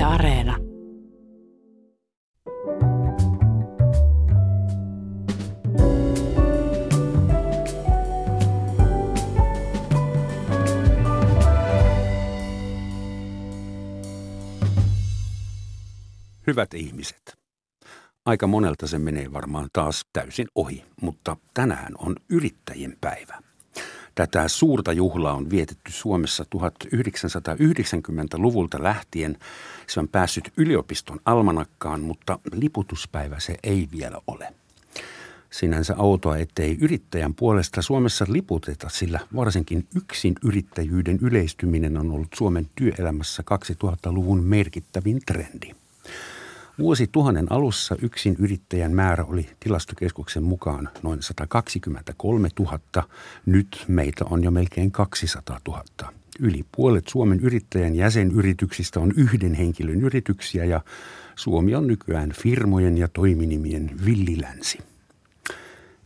Yle Areena. Hyvät ihmiset. Aika monelta se menee varmaan taas täysin ohi, mutta tänään on yrittäjien päivä. Tätä suurta juhlaa on vietetty Suomessa 1990-luvulta lähtien. Se on päässyt yliopiston almanakkaan, mutta liputuspäivä se ei vielä ole. Sinänsä autoa, ettei yrittäjän puolesta Suomessa liputeta, sillä varsinkin yksin yrittäjyyden yleistyminen on ollut Suomen työelämässä 2000-luvun merkittävin trendi. Vuosi tuhannen alussa yksin yrittäjän määrä oli tilastokeskuksen mukaan noin 123 000. Nyt meitä on jo melkein 200 000. Yli puolet Suomen yrittäjän jäsenyrityksistä on yhden henkilön yrityksiä ja Suomi on nykyään firmojen ja toiminimien villilänsi.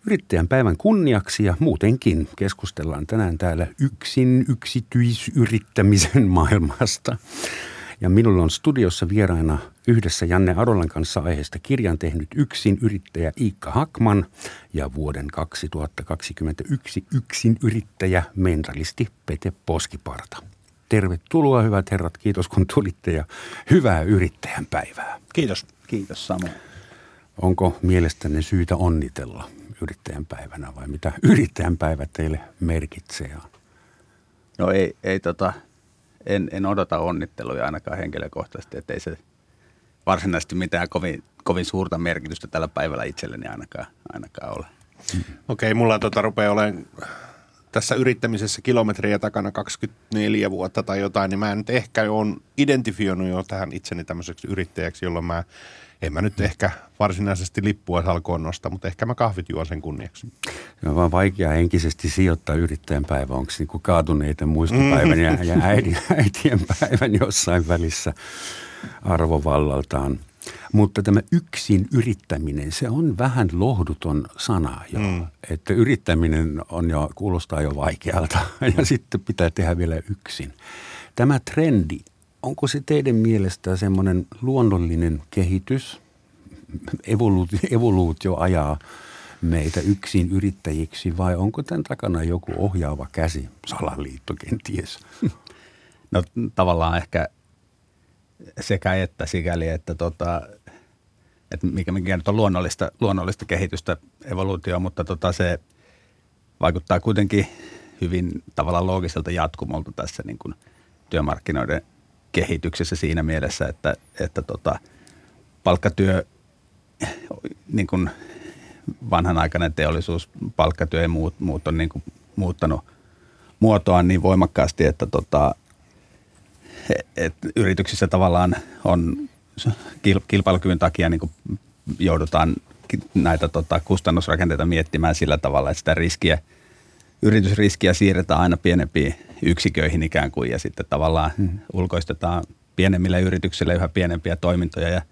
Yrittäjän päivän kunniaksi ja muutenkin keskustellaan tänään täällä yksin yksityisyrittämisen maailmasta. Ja minulla on studiossa vieraana yhdessä Janne Arolan kanssa aiheesta kirjan tehnyt yksin yrittäjä Iikka Hakman ja vuoden 2021 yksin yrittäjä mentalisti Pete Poskiparta. Tervetuloa hyvät herrat, kiitos kun tulitte ja hyvää yrittäjän päivää. Kiitos. Kiitos samoin. Onko mielestänne syytä onnitella yrittäjän päivänä vai mitä yrittäjän päivä teille merkitsee? No ei, ei tota, en, en odota onnitteluja ainakaan henkilökohtaisesti, että ei se varsinaisesti mitään kovin, kovin suurta merkitystä tällä päivällä itselleni ainakaan, ainakaan ole. Okei, okay, mulla tota rupeaa olemaan tässä yrittämisessä kilometriä takana 24 vuotta tai jotain, niin mä en nyt ehkä ole identifioinut jo tähän itseni tämmöiseksi yrittäjäksi, jolloin mä en mä nyt ehkä varsinaisesti lippua salkoon nosta, mutta ehkä mä kahvit juon sen kunniaksi. Se on vaan vaikea henkisesti sijoittaa yrittäjän päivä. Onko niin kaatuneiden muistopäivän ja, ja äidin, äitien päivän jossain välissä arvovallaltaan. Mutta tämä yksin yrittäminen, se on vähän lohduton sana jo. Mm. Että yrittäminen on jo, kuulostaa jo vaikealta ja sitten pitää tehdä vielä yksin. Tämä trendi onko se teidän mielestä semmoinen luonnollinen kehitys, evoluutio, evoluutio ajaa meitä yksin yrittäjiksi vai onko tämän takana joku ohjaava käsi, salaliitto kenties? No tavallaan ehkä sekä että sikäli, että, tota, että mikä, mikä nyt on luonnollista, luonnollista kehitystä, evoluutio, mutta tota se vaikuttaa kuitenkin hyvin tavallaan loogiselta jatkumolta tässä niin kuin työmarkkinoiden kehityksessä siinä mielessä, että, että tota, palkkatyö, niin kuin vanhanaikainen teollisuus, palkkatyö ja muut, muut on niin kuin muuttanut muotoaan niin voimakkaasti, että tota, et yrityksissä tavallaan on kilpailukyvyn takia niin kuin joudutaan näitä tota, kustannusrakenteita miettimään sillä tavalla, että sitä riskiä, yritysriskiä siirretään aina pienempiin yksiköihin ikään kuin ja sitten tavallaan hmm. ulkoistetaan pienemmille yrityksille yhä pienempiä toimintoja ja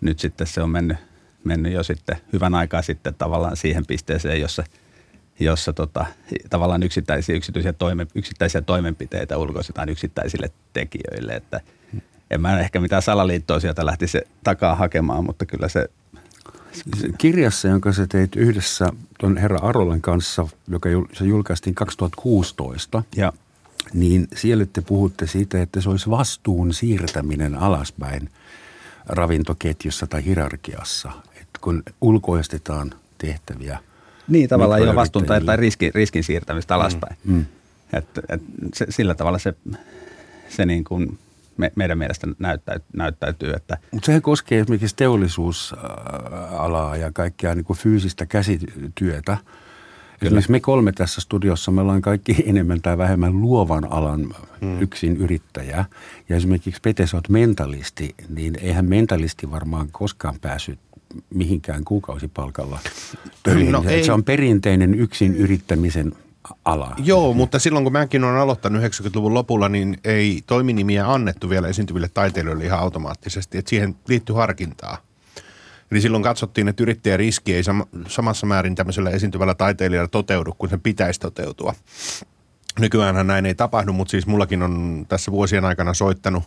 nyt sitten se on mennyt, mennyt jo sitten hyvän aikaa sitten tavallaan siihen pisteeseen, jossa, jossa tota, tavallaan yksittäisiä, yksityisiä toime, yksittäisiä toimenpiteitä ulkoistetaan yksittäisille tekijöille, että en mä ehkä mitään salaliittoa sieltä lähtisi takaa hakemaan, mutta kyllä se Kirjassa, jonka sä teit yhdessä tuon herra Arolan kanssa, joka se julkaistiin 2016, ja niin siellä te puhutte siitä, että se olisi vastuun siirtäminen alaspäin ravintoketjussa tai hierarkiassa, että kun ulkoistetaan tehtäviä. Niin, tavallaan jo vastuun tai, tai riskin, riskin siirtämistä alaspäin. Mm, mm. Et, et se, sillä tavalla se, se niin kuin me, meidän mielestä näyttäy, näyttäytyy. Että Mutta sehän koskee esimerkiksi teollisuusalaa ja kaikkea niin kuin fyysistä käsityötä – Esimerkiksi me kolme tässä studiossa, me ollaan kaikki enemmän tai vähemmän luovan alan hmm. yksin yrittäjä. Ja esimerkiksi Pete, sä mentalisti, niin eihän mentalisti varmaan koskaan päässyt mihinkään kuukausipalkalla töihin. No ei. Se on perinteinen yksin yrittämisen ala. Joo, mutta silloin kun mäkin olen aloittanut 90-luvun lopulla, niin ei toiminimiä annettu vielä esiintyville taiteilijoille ihan automaattisesti. Että siihen liittyy harkintaa. Eli silloin katsottiin, että yrittäjän riski ei samassa määrin tämmöisellä esiintyvällä taiteilijalla toteudu kuin sen pitäisi toteutua. Nykyään näin ei tapahdu, mutta siis mullakin on tässä vuosien aikana soittanut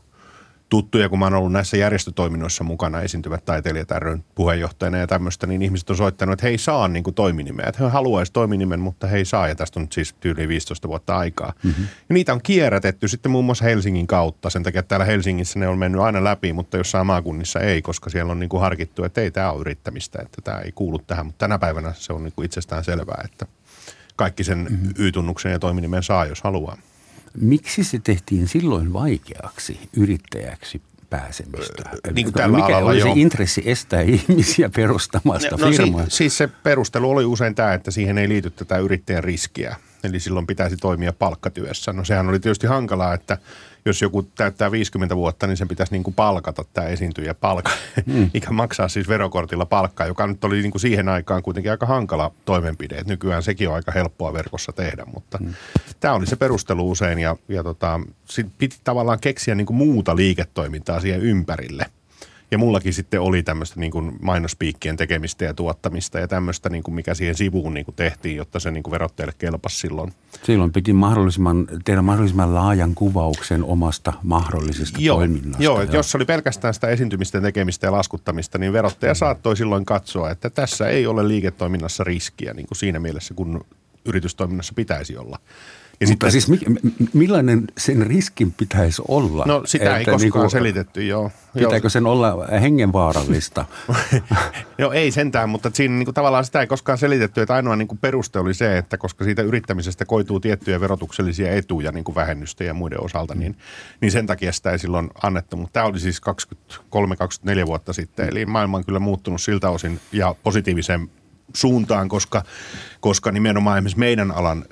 tuttuja, kun mä oon ollut näissä järjestötoiminnoissa mukana, esiintyvät taiteilijat ryn puheenjohtajana ja tämmöistä, niin ihmiset on soittanut, että he ei saa niin kuin toiminimeä. Että he haluaisivat toiminimen, mutta he ei saa, ja tästä on nyt siis tyyli 15 vuotta aikaa. Mm-hmm. Ja niitä on kierrätetty sitten muun muassa Helsingin kautta, sen takia että täällä Helsingissä ne on mennyt aina läpi, mutta jossain maakunnissa ei, koska siellä on niin kuin harkittu, että ei tämä ole yrittämistä, että tämä ei kuulu tähän, mutta tänä päivänä se on niin kuin itsestään selvää, että kaikki sen mm-hmm. Y-tunnuksen ja toiminimen saa, jos haluaa. Miksi se tehtiin silloin vaikeaksi yrittäjäksi pääsemistä? Niin kuin tällä Mikä alalla, oli se intressi estää ihmisiä perustamasta No firmaa? si- siis se perustelu oli usein tämä, että siihen ei liity tätä yrittäjän riskiä. Eli silloin pitäisi toimia palkkatyössä. No sehän oli tietysti hankalaa, että jos joku täyttää 50 vuotta, niin sen pitäisi niin kuin palkata tämä esiintyjä palkka. Mm. Ikä maksaa siis verokortilla palkkaa, joka nyt oli niin kuin siihen aikaan kuitenkin aika hankala toimenpide. Et nykyään sekin on aika helppoa verkossa tehdä, mutta mm. tämä oli se perustelu usein ja, ja tota, sit piti tavallaan keksiä niin kuin muuta liiketoimintaa siihen ympärille – ja mullakin sitten oli tämmöistä niin kuin mainospiikkien tekemistä ja tuottamista ja tämmöistä, niin kuin mikä siihen sivuun niin kuin tehtiin, jotta se niin kuin verottajalle kelpasi silloin. Silloin piti mahdollisimman, tehdä mahdollisimman laajan kuvauksen omasta mahdollisesta Joo, toiminnasta. joo että jos oli pelkästään sitä esiintymisten tekemistä ja laskuttamista, niin verottaja mm. saattoi silloin katsoa, että tässä ei ole liiketoiminnassa riskiä niin kuin siinä mielessä, kun yritystoiminnassa pitäisi olla. Ja Mutta sitten, siis mi, millainen sen riskin pitäisi olla? No sitä ei koskaan niin kuin, selitetty, joo. Pitääkö sen olla hengenvaarallista? no ei sentään, mutta siinä niin kuin, tavallaan sitä ei koskaan selitetty, että ainoa niin kuin, peruste oli se, että koska siitä yrittämisestä koituu tiettyjä verotuksellisia etuja niin kuin vähennystä ja muiden osalta, niin, niin sen takia sitä ei silloin annettu. Mutta tämä oli siis 23-24 vuotta sitten, eli maailma on kyllä muuttunut siltä osin ja positiivisen suuntaan, koska, koska nimenomaan esimerkiksi meidän alan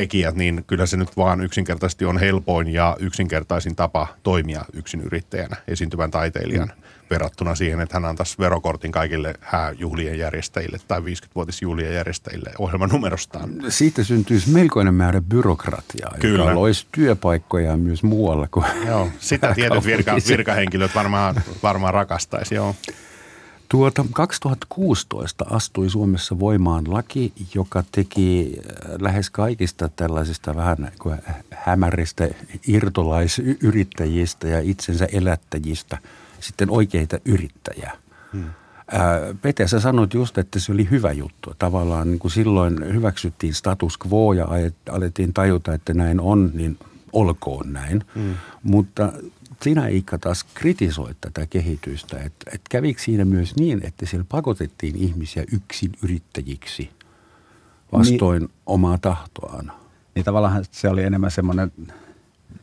tekijät, niin kyllä se nyt vaan yksinkertaisesti on helpoin ja yksinkertaisin tapa toimia yksin yrittäjänä, esiintyvän taiteilijan mm. verrattuna siihen, että hän antaisi verokortin kaikille hääjuhlien järjestäjille tai 50-vuotisjuhlien järjestäjille ohjelmanumerostaan. Siitä syntyisi melkoinen määrä byrokratiaa, Kyllä. joka loisi työpaikkoja myös muualla kuin Joo, sitä tietyt virka, virkahenkilöt varmaan, varmaan rakastaisi, joo. Tuota, 2016 astui Suomessa voimaan laki, joka teki lähes kaikista tällaisista vähän kuin hämäristä irtolaisyrittäjistä ja itsensä elättäjistä sitten oikeita yrittäjiä. Hmm. Pete, sä sanoit just, että se oli hyvä juttu. Tavallaan niin kuin silloin hyväksyttiin status quo ja alettiin tajuta, että näin on, niin olkoon näin. Hmm. Mutta sinä Iikka taas kritisoit tätä kehitystä, että, että kävikö siinä myös niin, että siellä pakotettiin ihmisiä yksin yrittäjiksi vastoin niin, omaa tahtoaan? Niin tavallaan se oli enemmän semmoinen,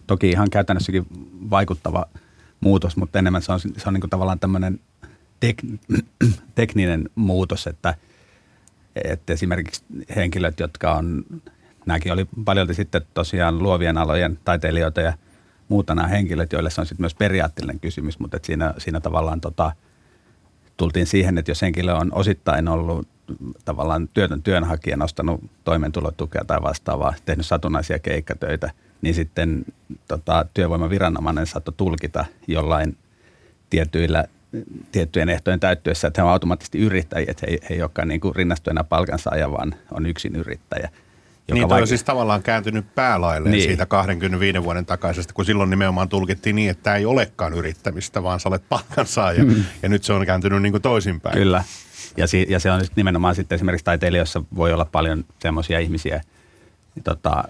toki ihan käytännössäkin vaikuttava muutos, mutta enemmän se on, se on niin tavallaan tämmöinen tek, tekninen muutos, että, että esimerkiksi henkilöt, jotka on, nämäkin oli paljolti sitten tosiaan luovien alojen taiteilijoita ja – muuta nämä henkilöt, joille se on sitten myös periaatteellinen kysymys, mutta että siinä, siinä tavallaan tota, tultiin siihen, että jos henkilö on osittain ollut tavallaan työtön työnhakija, nostanut toimeentulotukea tai vastaavaa, tehnyt satunnaisia keikkatöitä, niin sitten tota, työvoimaviranomainen saattoi tulkita jollain tietyillä tiettyjen ehtojen täyttyessä, että he on automaattisesti yrittäjiä, että he, he ei olekaan niin kuin rinnastu enää palkansaaja, vaan on yksin yrittäjä. Joka niin, toi on siis tavallaan kääntynyt päälailleen niin. siitä 25 vuoden takaisesta, kun silloin nimenomaan tulkittiin niin, että tämä ei olekaan yrittämistä, vaan sä olet palkansaaja. Mm. Ja nyt se on kääntynyt niin kuin toisinpäin. Kyllä. Ja, si- ja se on nimenomaan sitten esimerkiksi taiteilijoissa voi olla paljon semmoisia ihmisiä, tota,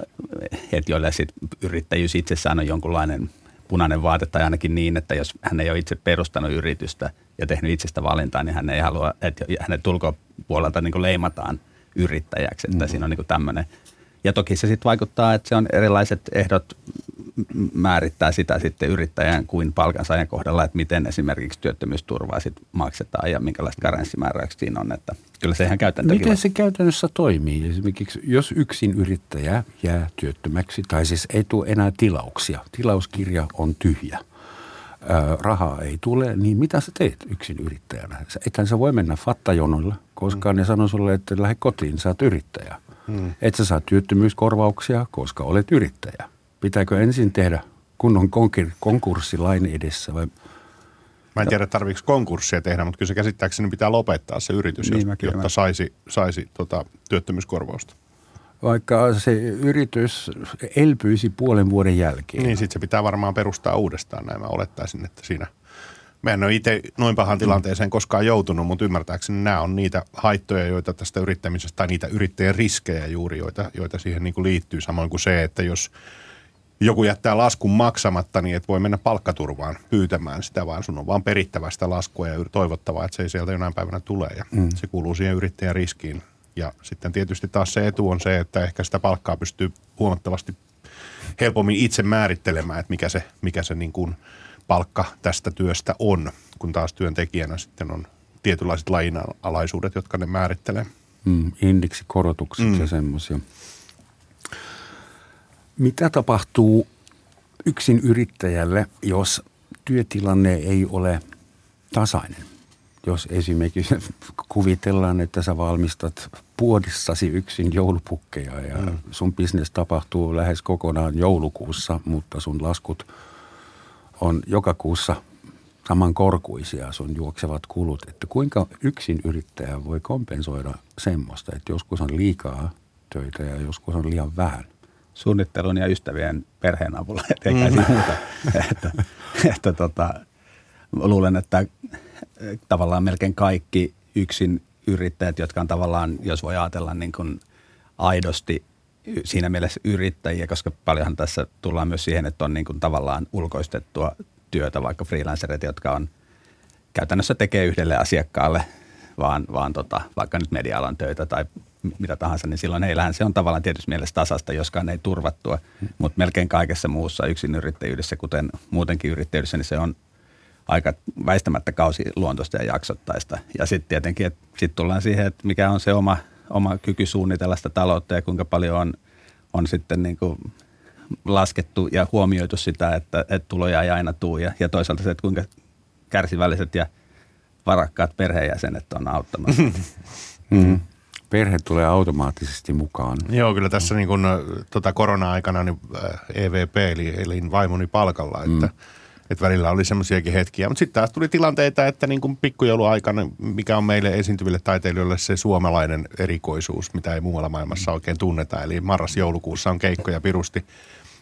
että joille sit yrittäjyys itsessään on jonkunlainen punainen vaate tai ainakin niin, että jos hän ei ole itse perustanut yritystä ja tehnyt itsestä valintaa, niin hän ei halua, että hänet ulkopuolelta niin kuin leimataan yrittäjäksi. Että mm-hmm. siinä on niin tämmöinen – ja toki se sitten vaikuttaa, että se on erilaiset ehdot määrittää sitä sitten yrittäjän kuin palkansaajan kohdalla, että miten esimerkiksi työttömyysturvaa sitten maksetaan ja minkälaiset karenssimääräykset siinä on. Että kyllä se ihan käytännössä Miten se käytännössä toimii? Esimerkiksi jos yksin yrittäjä jää työttömäksi tai siis ei tule enää tilauksia, tilauskirja on tyhjä, rahaa ei tule, niin mitä sä teet yksin yrittäjänä? Ethän sä voi mennä fattajonoilla, koska mm. ne sanoo sulle, että lähde kotiin, sä oot yrittäjä. Hmm. Et sä saa työttömyyskorvauksia, koska olet yrittäjä. Pitääkö ensin tehdä kunnon konkurssi lain edessä vai Mä en tiedä, tarviiko konkurssia tehdä, mutta kyllä se käsittääkseni pitää lopettaa se yritys, niin, jotta saisi, saisi tota, työttömyyskorvausta. vaikka se yritys elpyisi puolen vuoden jälkeen. Niin, sitten se pitää varmaan perustaa uudestaan näin. Mä olettaisin, että siinä – Mä en ole itse noin pahan tilanteeseen koskaan joutunut, mutta ymmärtääkseni nämä on niitä haittoja, joita tästä yrittämisestä, tai niitä yrittäjän riskejä juuri, joita, joita siihen niin kuin liittyy. Samoin kuin se, että jos joku jättää laskun maksamatta, niin et voi mennä palkkaturvaan pyytämään sitä, vaan sun on vaan perittävä sitä laskua ja toivottavaa, että se ei sieltä jonain päivänä tule. Ja mm. se kuuluu siihen yrittäjän riskiin. Ja sitten tietysti taas se etu on se, että ehkä sitä palkkaa pystyy huomattavasti helpommin itse määrittelemään, että mikä se, mikä se niin kuin – palkka tästä työstä on, kun taas työntekijänä sitten on tietynlaiset lainalaisuudet, jotka ne määrittelee. Mm, indeksikorotukset mm. ja semmoisia. Mitä tapahtuu yksin yrittäjälle, jos työtilanne ei ole tasainen? Jos esimerkiksi kuvitellaan, että sä valmistat puodissasi yksin joulupukkeja ja mm. sun bisnes tapahtuu lähes kokonaan joulukuussa, mutta sun laskut – on joka kuussa saman korkuisia sun juoksevat kulut, että kuinka yksin yrittäjä voi kompensoida semmoista, että joskus on liikaa töitä ja joskus on liian vähän. Suunnittelun ja ystävien perheen avulla, eikä mm. muuta. että, että tota, luulen, että tavallaan melkein kaikki yksin yrittäjät, jotka on tavallaan, jos voi ajatella niin kuin aidosti siinä mielessä yrittäjiä, koska paljonhan tässä tullaan myös siihen, että on niin kuin tavallaan ulkoistettua työtä, vaikka freelancerit, jotka on käytännössä tekee yhdelle asiakkaalle vaan, vaan tota, vaikka nyt media-alan töitä tai mitä tahansa, niin silloin heillähän se on tavallaan tietysti mielessä tasasta, joskaan ei turvattua, mutta melkein kaikessa muussa yrittäjyydessä, kuten muutenkin yrittäjyydessä, niin se on aika väistämättä kausiluontoista ja jaksottaista. Ja sitten tietenkin, että sitten tullaan siihen, että mikä on se oma – oma kyky suunnitella sitä taloutta ja kuinka paljon on, on sitten niin kuin laskettu ja huomioitu sitä, että, että tuloja ei aina tule ja, ja toisaalta se, että kuinka kärsivälliset ja varakkaat perheenjäsenet on auttamassa. Mm. Perhe tulee automaattisesti mukaan. Joo, kyllä tässä niin kun, tota korona-aikana niin EVP eli elin vaimoni palkalla, että mm että välillä oli semmoisiakin hetkiä. Mutta sitten taas tuli tilanteita, että niin kuin pikkujouluaikana, mikä on meille esiintyville taiteilijoille se suomalainen erikoisuus, mitä ei muualla maailmassa oikein tunneta. Eli marras-joulukuussa on keikkoja pirusti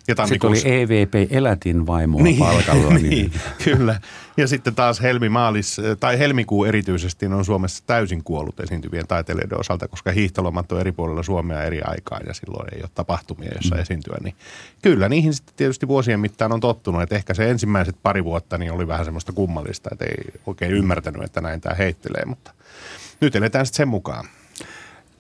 ja Sitten oli EVP Elätin vaimo niin, palkalla. Niin. niin, kyllä. Ja sitten taas helmimaalis, tai helmikuu erityisesti on Suomessa täysin kuollut esiintyvien taiteilijoiden osalta, koska hiihtolomat on eri puolilla Suomea eri aikaa ja silloin ei ole tapahtumia, joissa mm. esiintyä. Niin kyllä niihin sitten tietysti vuosien mittaan on tottunut, että ehkä se ensimmäiset pari vuotta niin oli vähän semmoista kummallista, että ei oikein ymmärtänyt, että näin tämä heittelee, mutta nyt eletään sitten sen mukaan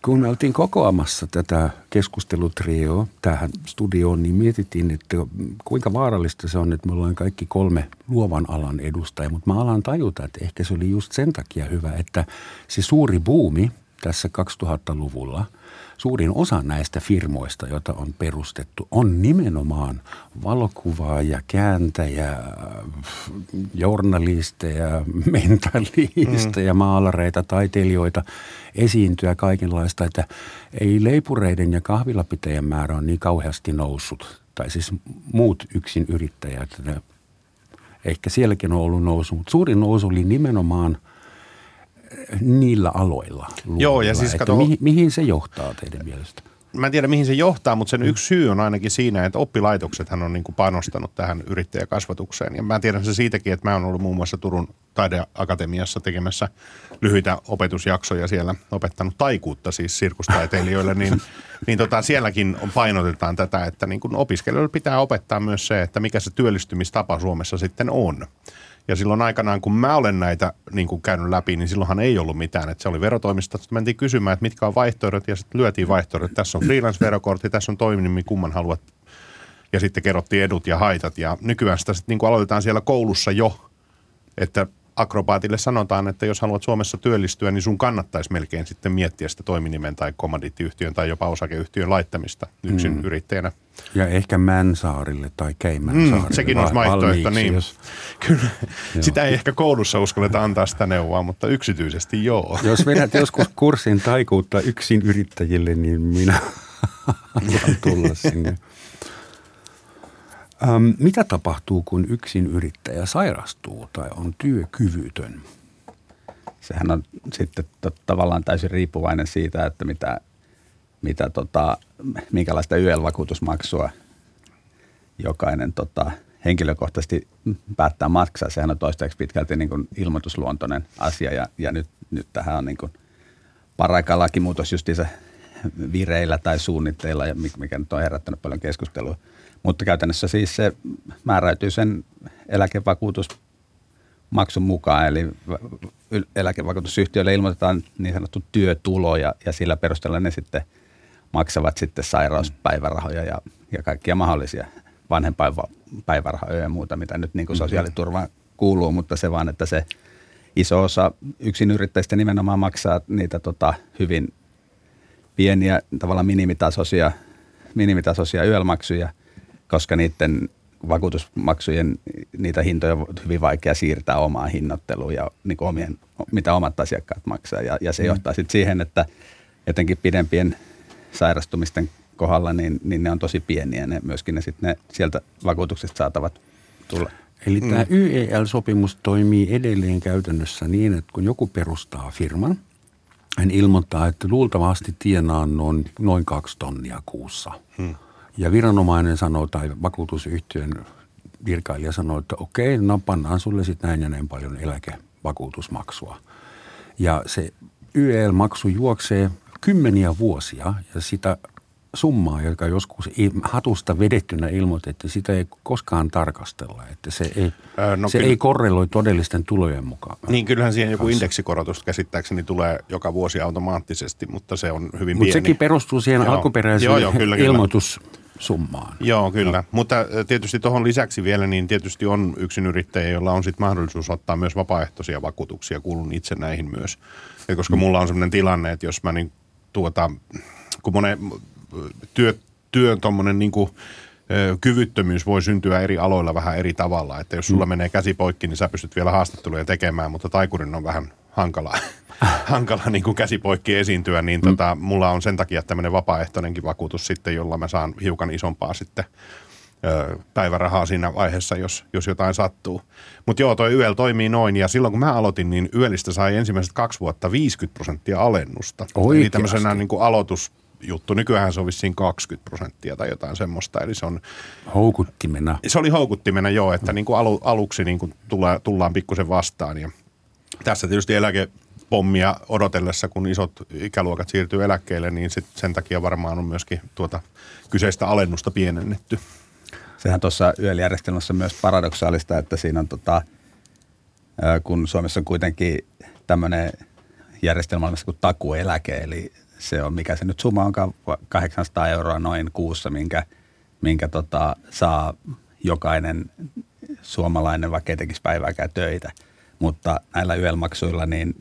kun me oltiin kokoamassa tätä keskustelutrioa tähän studioon, niin mietittiin, että kuinka vaarallista se on, että me ollaan kaikki kolme luovan alan edustajia. Mutta mä alan tajuta, että ehkä se oli just sen takia hyvä, että se suuri buumi tässä 2000-luvulla – suurin osa näistä firmoista, joita on perustettu, on nimenomaan valokuvaaja, kääntäjä, journalisteja, mentalisteja, mm. maalareita, taiteilijoita, esiintyä kaikenlaista, että ei leipureiden ja kahvilapitäjän määrä on niin kauheasti noussut. Tai siis muut yksin yrittäjät, ehkä sielläkin on ollut nousu, mutta suurin nousu oli nimenomaan – niillä aloilla? Luvulla, Joo, ja siis kato, mihin, mihin se johtaa teidän mielestä? Mä en tiedä mihin se johtaa, mutta sen mm. yksi syy on ainakin siinä, että oppilaitoksethan on niin kuin panostanut tähän yrittäjäkasvatukseen. Ja mä tiedän se siitäkin, että mä oon ollut muun muassa Turun taideakatemiassa tekemässä lyhyitä opetusjaksoja siellä, opettanut taikuutta siis sirkustaiteilijoille, niin, niin tota, sielläkin painotetaan tätä, että niin kuin opiskelijoille pitää opettaa myös se, että mikä se työllistymistapa Suomessa sitten on. Ja silloin aikanaan, kun mä olen näitä niin kuin käynyt läpi, niin silloinhan ei ollut mitään. Että se oli verotoimista. Sitten mentiin kysymään, että mitkä on vaihtoehdot ja sitten lyötiin vaihtoehdot. Tässä on freelance-verokortti, tässä on toiminimi, kumman haluat. Ja sitten kerrottiin edut ja haitat. Ja nykyään sitä sitten niin kuin aloitetaan siellä koulussa jo, että akrobaatille sanotaan, että jos haluat Suomessa työllistyä, niin sun kannattaisi melkein sitten miettiä sitä toiminimen tai kommandiittiyhtiön tai jopa osakeyhtiön laittamista yksin mm. yrittäjänä. Ja ehkä Mänsaarille tai Keimansaarille. Mm, sekin olisi vaihtoehto, niin. Jos... Kyllä. Sitä ei ehkä koulussa uskalleta antaa sitä neuvoa, mutta yksityisesti joo. Jos vedät joskus kurssin taikuutta yksin yrittäjille, niin minä haluan tulla sinne. Ähm, mitä tapahtuu, kun yksin yrittäjä sairastuu tai on työkyvytön? Sehän on sitten tavallaan täysin riippuvainen siitä, että mitä, mitä tota, minkälaista YL-vakuutusmaksua jokainen tota, henkilökohtaisesti päättää maksaa. Sehän on toistaiseksi pitkälti niin kuin ilmoitusluontoinen asia ja, ja nyt, nyt tähän on niin kuin paraikaa lakimuutos justiinsa vireillä tai suunnitteilla, mikä nyt on herättänyt paljon keskustelua. Mutta käytännössä siis se määräytyy sen eläkevakuutusmaksun mukaan, eli eläkevakuutusyhtiöille ilmoitetaan niin sanottu työtulo, ja, ja sillä perusteella ne sitten maksavat sitten sairauspäivärahoja ja, ja kaikkia mahdollisia vanhempainpäivärahoja ja muuta, mitä nyt niin kuin mm-hmm. sosiaaliturvaan kuuluu, mutta se vaan, että se iso osa yksinyrittäjistä nimenomaan maksaa niitä tota, hyvin pieniä tavallaan minimitasoisia, minimitasoisia yölmaksuja, koska niiden vakuutusmaksujen niitä hintoja on hyvin vaikea siirtää omaan hinnoitteluun ja niin kuin omien, mitä omat asiakkaat maksaa. Ja, ja se mm. johtaa sitten siihen, että jotenkin pidempien sairastumisten kohdalla, niin, niin ne on tosi pieniä ne, myöskin ne, sit ne sieltä vakuutuksesta saatavat tulla. Eli mm. tämä YEL-sopimus toimii edelleen käytännössä niin, että kun joku perustaa firman, hän ilmoittaa, että luultavasti tienaa noin, noin kaksi tonnia kuussa. Hmm. Ja viranomainen sanoo tai vakuutusyhtiön virkailija sanoo, että okei, no pannaan sulle sitten näin ja näin paljon eläkevakuutusmaksua. Ja se YEL-maksu juoksee kymmeniä vuosia ja sitä summaa, joka joskus hatusta vedettynä ilmoitettiin, sitä ei koskaan tarkastella. Että se ei, öö, no se kyllä, ei korreloi todellisten tulojen mukaan. Niin kyllähän siihen joku indeksikorotus käsittääkseni tulee joka vuosi automaattisesti, mutta se on hyvin Mut pieni. sekin perustuu siihen joo. alkuperäiseen joo, joo, kyllä, ilmoitus summaan. Joo, kyllä. No. Mutta tietysti tuohon lisäksi vielä, niin tietysti on yksinyrittäjä, jolla on sitten mahdollisuus ottaa myös vapaaehtoisia vakuutuksia. Kuulun itse näihin myös. Ja koska mm. mulla on sellainen tilanne, että jos mä niin tuota, kun monen, työ, työn tuommoinen niin kuin, kyvyttömyys voi syntyä eri aloilla vähän eri tavalla. Että jos sulla mm. menee käsi poikki, niin sä pystyt vielä haastatteluja tekemään, mutta taikurin on vähän hankala, hankala niin kuin käsi poikki esiintyä, niin mm. tota, mulla on sen takia tämmöinen vapaaehtoinenkin vakuutus sitten, jolla mä saan hiukan isompaa sitten ö, päivärahaa siinä vaiheessa, jos, jos jotain sattuu. Mutta joo, toi YEL toimii noin, ja silloin kun mä aloitin, niin YEListä sai ensimmäiset kaksi vuotta 50 prosenttia alennusta. Oikeasti. Eli tämmöisenä niin kuin aloitus juttu. Nykyään se on vissiin 20 prosenttia tai jotain semmoista. Eli se on... Houkuttimena. Se oli houkuttimena joo, että niin kuin alu, aluksi niin kuin tulla, tullaan pikkusen vastaan. Ja tässä tietysti eläkepommia odotellessa, kun isot ikäluokat siirtyy eläkkeelle, niin sit sen takia varmaan on myöskin tuota kyseistä alennusta pienennetty. Sehän tuossa yöljärjestelmässä myös paradoksaalista, että siinä on tota, kun Suomessa on kuitenkin tämmöinen järjestelmä kuin takueläke, eli se on, mikä se nyt summa onkaan, 800 euroa noin kuussa, minkä, minkä tota, saa jokainen suomalainen, vaikka ei tekisi päivääkään töitä. Mutta näillä yölmaksuilla niin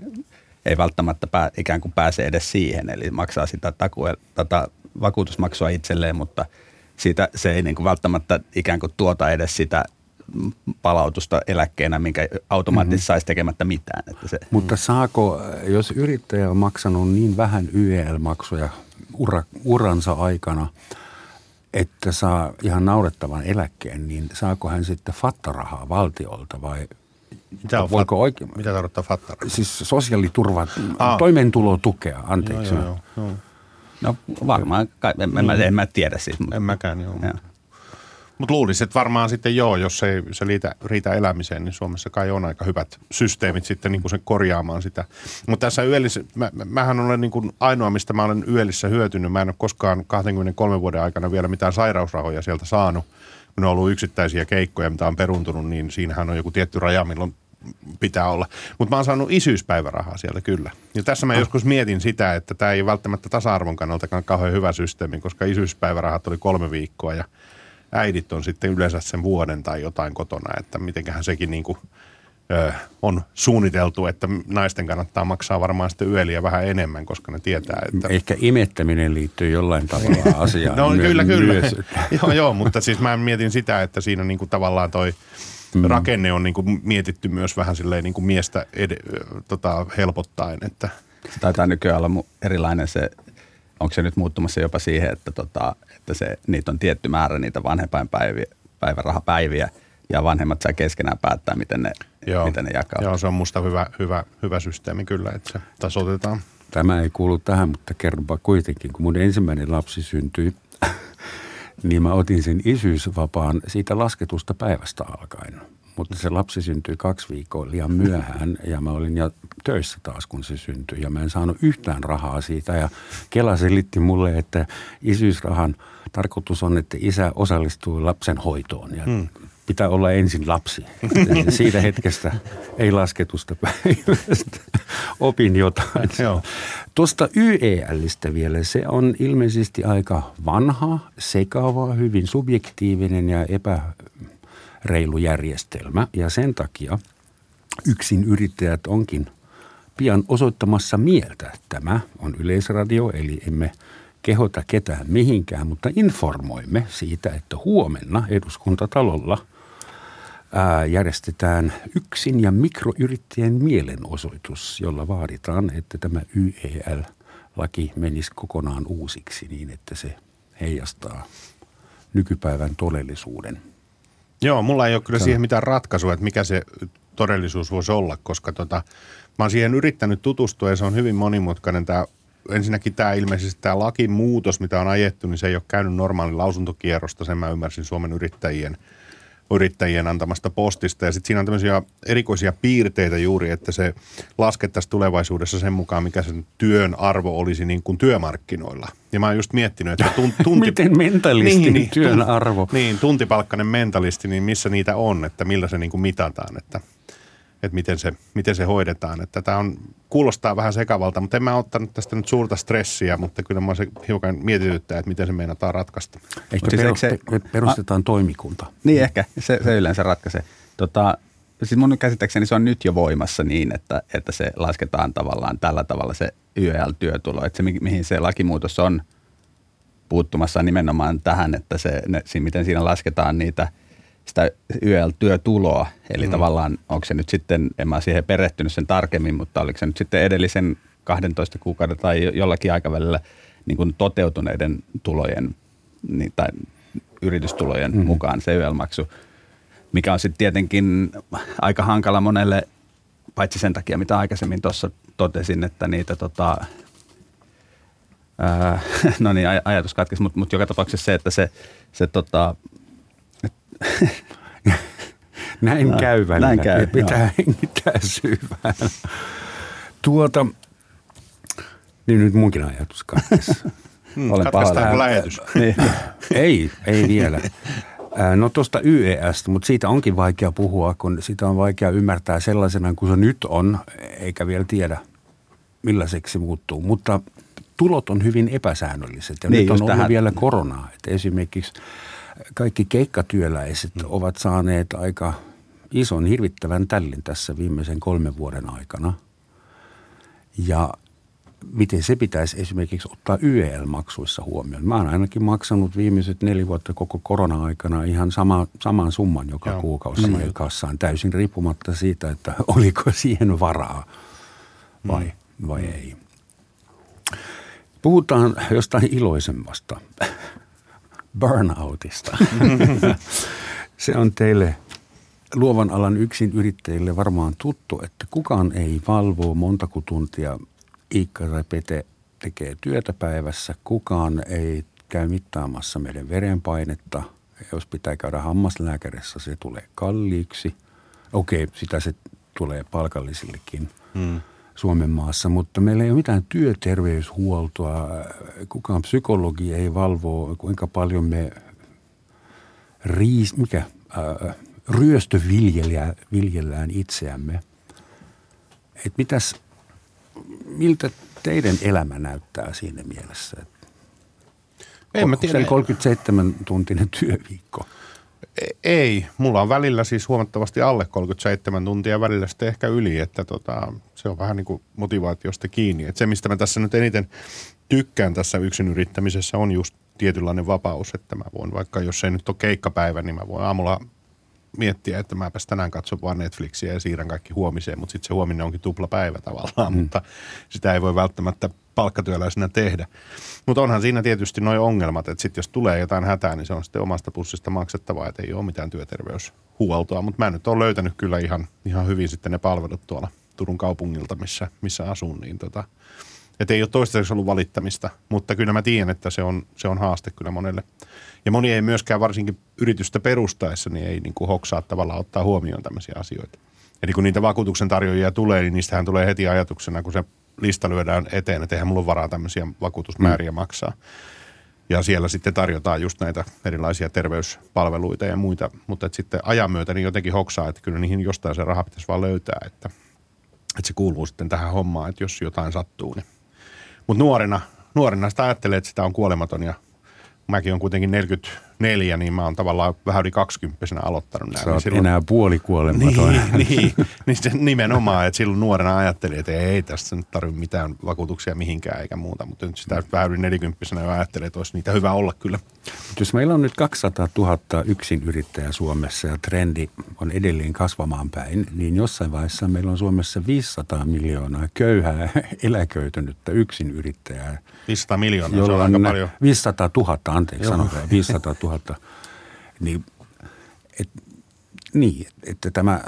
ei välttämättä pää, ikään kuin pääse edes siihen, eli maksaa sitä takue, tätä vakuutusmaksua itselleen, mutta siitä, se ei niin kuin välttämättä ikään kuin tuota edes sitä palautusta eläkkeenä, minkä automaattisesti mm-hmm. saisi tekemättä mitään. Että se, Mutta saako, jos yrittäjä on maksanut niin vähän YEL-maksuja ura, uransa aikana, että saa ihan naurettavan eläkkeen, niin saako hän sitten fattarahaa valtiolta vai mitä, on voiko fat, oikein? mitä tarkoittaa fattarahaa? Siis sosiaaliturva, ah. toimeentulotukea, anteeksi. Joo, joo, joo. No varmaan, en, en, en, en mä tiedä siis. En mäkään, joo. joo. Mutta luulisin, että varmaan sitten joo, jos ei se riitä, riitä elämiseen, niin Suomessa kai on aika hyvät systeemit sitten niin kuin sen korjaamaan sitä. Mutta tässä yölissä, mä, mähän olen niin kuin ainoa, mistä mä olen yölissä hyötynyt. Mä en ole koskaan 23 vuoden aikana vielä mitään sairausrahoja sieltä saanut. Kun ne on ollut yksittäisiä keikkoja, mitä on peruntunut, niin siinähän on joku tietty raja, milloin pitää olla. Mutta mä oon saanut isyyspäivärahaa sieltä kyllä. Ja tässä mä ah. joskus mietin sitä, että tämä ei välttämättä tasa-arvon kannalta kauhean hyvä systeemi, koska isyyspäivärahat oli kolme viikkoa ja äidit on sitten yleensä sen vuoden tai jotain kotona, että mitenköhän sekin niin kuin, ö, on suunniteltu, että naisten kannattaa maksaa varmaan sitten yöliä vähän enemmän, koska ne tietää, että... Ehkä imettäminen liittyy jollain tavalla asiaan. no kyllä, kyllä. joo, joo, mutta siis mä mietin sitä, että siinä niin kuin tavallaan toi mm. rakenne on niin kuin mietitty myös vähän silleen niin kuin miestä ed- tota, helpottaen, että... Se taitaa nykyään olla erilainen se onko se nyt muuttumassa jopa siihen, että, tota, että se, niitä on tietty määrä niitä vanhempainpäivärahapäiviä ja vanhemmat saa keskenään päättää, miten ne, Joo. miten ne jakaa. Joo, se on musta hyvä, hyvä, hyvä systeemi kyllä, että se tasoitetaan. Tämä ei kuulu tähän, mutta kerronpa kuitenkin, kun mun ensimmäinen lapsi syntyi, niin mä otin sen isyysvapaan siitä lasketusta päivästä alkaen. Mutta se lapsi syntyi kaksi viikkoa liian myöhään ja mä olin jo töissä taas, kun se syntyi. Ja mä en saanut yhtään rahaa siitä ja Kela selitti mulle, että isyysrahan tarkoitus on, että isä osallistuu lapsen hoitoon. Ja hmm pitää olla ensin lapsi. Siitä hetkestä ei lasketusta päivästä. Opin jotain. Joo. Tuosta YEListä vielä. Se on ilmeisesti aika vanha, sekava, hyvin subjektiivinen ja epäreilu järjestelmä. Ja sen takia yksin yrittäjät onkin pian osoittamassa mieltä. Tämä on yleisradio, eli emme kehota ketään mihinkään, mutta informoimme siitä, että huomenna eduskuntatalolla – järjestetään yksin- ja mikroyrittäjien mielenosoitus, jolla vaaditaan, että tämä YEL-laki menisi kokonaan uusiksi niin, että se heijastaa nykypäivän todellisuuden. Joo, mulla ei ole kyllä siihen mitään ratkaisua, että mikä se todellisuus voisi olla, koska tota, mä oon siihen yrittänyt tutustua ja se on hyvin monimutkainen. Tämä, ensinnäkin tämä ilmeisesti tämä lakimuutos, mitä on ajettu, niin se ei ole käynyt normaalin lausuntokierrosta, sen mä ymmärsin Suomen yrittäjien – yrittäjien antamasta postista. Ja sitten siinä on tämmöisiä erikoisia piirteitä juuri, että se laskettaisiin tulevaisuudessa sen mukaan, mikä sen työn arvo olisi niin kuin työmarkkinoilla. Ja mä oon just miettinyt, että tunti... Miten mentalisti niin, niin, työn arvo? Niin, tuntipalkkainen mentalisti, niin missä niitä on, että millä se niin kuin mitataan. Että että miten se, miten se hoidetaan. Että tämä on, kuulostaa vähän sekavalta, mutta en mä ottanut tästä nyt suurta stressiä, mutta kyllä mä se hiukan mietityttää, että miten se meinataan ratkaista. Ehkä siis peru, se, perustetaan a, toimikunta. Niin ehkä, se, se yleensä ratkaisee. Tota, siis mun käsittääkseni se on nyt jo voimassa niin, että, että se lasketaan tavallaan tällä tavalla se YL-työtulo. Että se, mihin se lakimuutos on puuttumassa nimenomaan tähän, että se, ne, miten siinä lasketaan niitä – sitä YL-työtuloa. Eli mm. tavallaan onko se nyt sitten, en mä siihen perehtynyt sen tarkemmin, mutta oliko se nyt sitten edellisen 12 kuukauden tai jollakin aikavälillä niin kuin toteutuneiden tulojen niin, tai yritystulojen mm. mukaan se YL-maksu, mikä on sitten tietenkin aika hankala monelle, paitsi sen takia, mitä aikaisemmin tuossa totesin, että niitä tota, ää, no niin, ajatus katkesi, mutta mut joka tapauksessa se, että se, se tota, näin no, käy välillä. Näin käy, pitää hengittää syvään. Tuota, niin nyt munkin ajatus katkesi. Hmm, Katkaistaanko lähetys? niin. ei, ei vielä. No tuosta YES, mutta siitä onkin vaikea puhua, kun sitä on vaikea ymmärtää sellaisena kuin se nyt on, eikä vielä tiedä millaiseksi muuttuu. Mutta tulot on hyvin epäsäännölliset ja niin, nyt on ollut tähän. vielä koronaa. Että esimerkiksi kaikki keikkatyöläiset mm. ovat saaneet aika ison hirvittävän tällin tässä viimeisen kolmen vuoden aikana. Ja miten se pitäisi esimerkiksi ottaa YEL-maksuissa huomioon. Mä oon ainakin maksanut viimeiset neljä vuotta koko korona-aikana ihan sama, saman summan joka Joo. kuukausi mm. kassaan täysin riippumatta siitä, että oliko siihen varaa vai, mm. vai ei. Puhutaan jostain iloisemmasta burnoutista. se on teille luovan alan yksin yrittäjille varmaan tuttu, että kukaan ei valvo montako tuntia Iikka tai Pete tekee työtä päivässä. Kukaan ei käy mittaamassa meidän verenpainetta. Jos pitää käydä hammaslääkärissä, se tulee kalliiksi. Okei, sitä se tulee palkallisillekin. Hmm. Suomen maassa, mutta meillä ei ole mitään työterveyshuoltoa. Kukaan psykologi ei valvo, kuinka paljon me riis, mikä, ää, ryöstöviljellään itseämme. Et mitäs, miltä teidän elämä näyttää siinä mielessä? En mä tiedä. 37 tuntinen työviikko. Ei, mulla on välillä siis huomattavasti alle 37 tuntia, välillä sitten ehkä yli, että tota, se on vähän niin kuin motivaatiosta kiinni. Et se, mistä mä tässä nyt eniten tykkään tässä yksin yrittämisessä on just tietynlainen vapaus, että mä voin vaikka, jos ei nyt ole keikkapäivä, niin mä voin aamulla miettiä, että mä tänään katson vaan Netflixiä ja siirrän kaikki huomiseen, mutta sitten se huominen onkin tupla päivä tavallaan, mm. mutta sitä ei voi välttämättä palkkatyöläisenä tehdä. Mutta onhan siinä tietysti nuo ongelmat, että sitten jos tulee jotain hätää, niin se on sitten omasta pussista maksettavaa, että ei ole mitään työterveyshuoltoa. Mutta mä nyt olen löytänyt kyllä ihan, ihan hyvin sitten ne palvelut tuolla Turun kaupungilta, missä, missä asun, niin tota, Että ei ole toistaiseksi ollut valittamista, mutta kyllä mä tiedän, että se on, se on haaste kyllä monelle. Ja moni ei myöskään varsinkin yritystä perustaessa, niin ei niin kuin hoksaa tavallaan ottaa huomioon tämmöisiä asioita. Eli kun niitä vakuutuksen tarjoajia tulee, niin niistähän tulee heti ajatuksena, kun se lista lyödään eteen, että eihän mulla ole varaa tämmöisiä vakuutusmääriä mm. maksaa. Ja siellä sitten tarjotaan just näitä erilaisia terveyspalveluita ja muita, mutta että sitten ajan myötä niin jotenkin hoksaa, että kyllä niihin jostain se raha pitäisi vaan löytää, että, että se kuuluu sitten tähän hommaan, että jos jotain sattuu. Niin. Mutta nuorena, nuorena sitä ajattelee, että sitä on kuolematon ja mäkin on kuitenkin 44, niin mä oon tavallaan vähän yli 20 aloittanut näin. Sä niin silloin... enää puolikuolematon. Niin, niin, niin se nimenomaan, että silloin nuorena ajattelin, että ei tästä nyt tarvitse mitään vakuutuksia mihinkään eikä muuta, mutta nyt sitä vähän yli 40 jo ajattelee, että olisi niitä hyvä olla kyllä. Jos meillä on nyt 200 000 yksin yrittäjää Suomessa ja trendi on edelleen kasvamaan päin, niin jossain vaiheessa meillä on Suomessa 500 miljoonaa köyhää eläköitynyttä yksin yrittäjää. 500 miljoonaa, se on aika paljon. 500 000, anteeksi, sanotaan 500 000. Niin, et, niin, että tämä,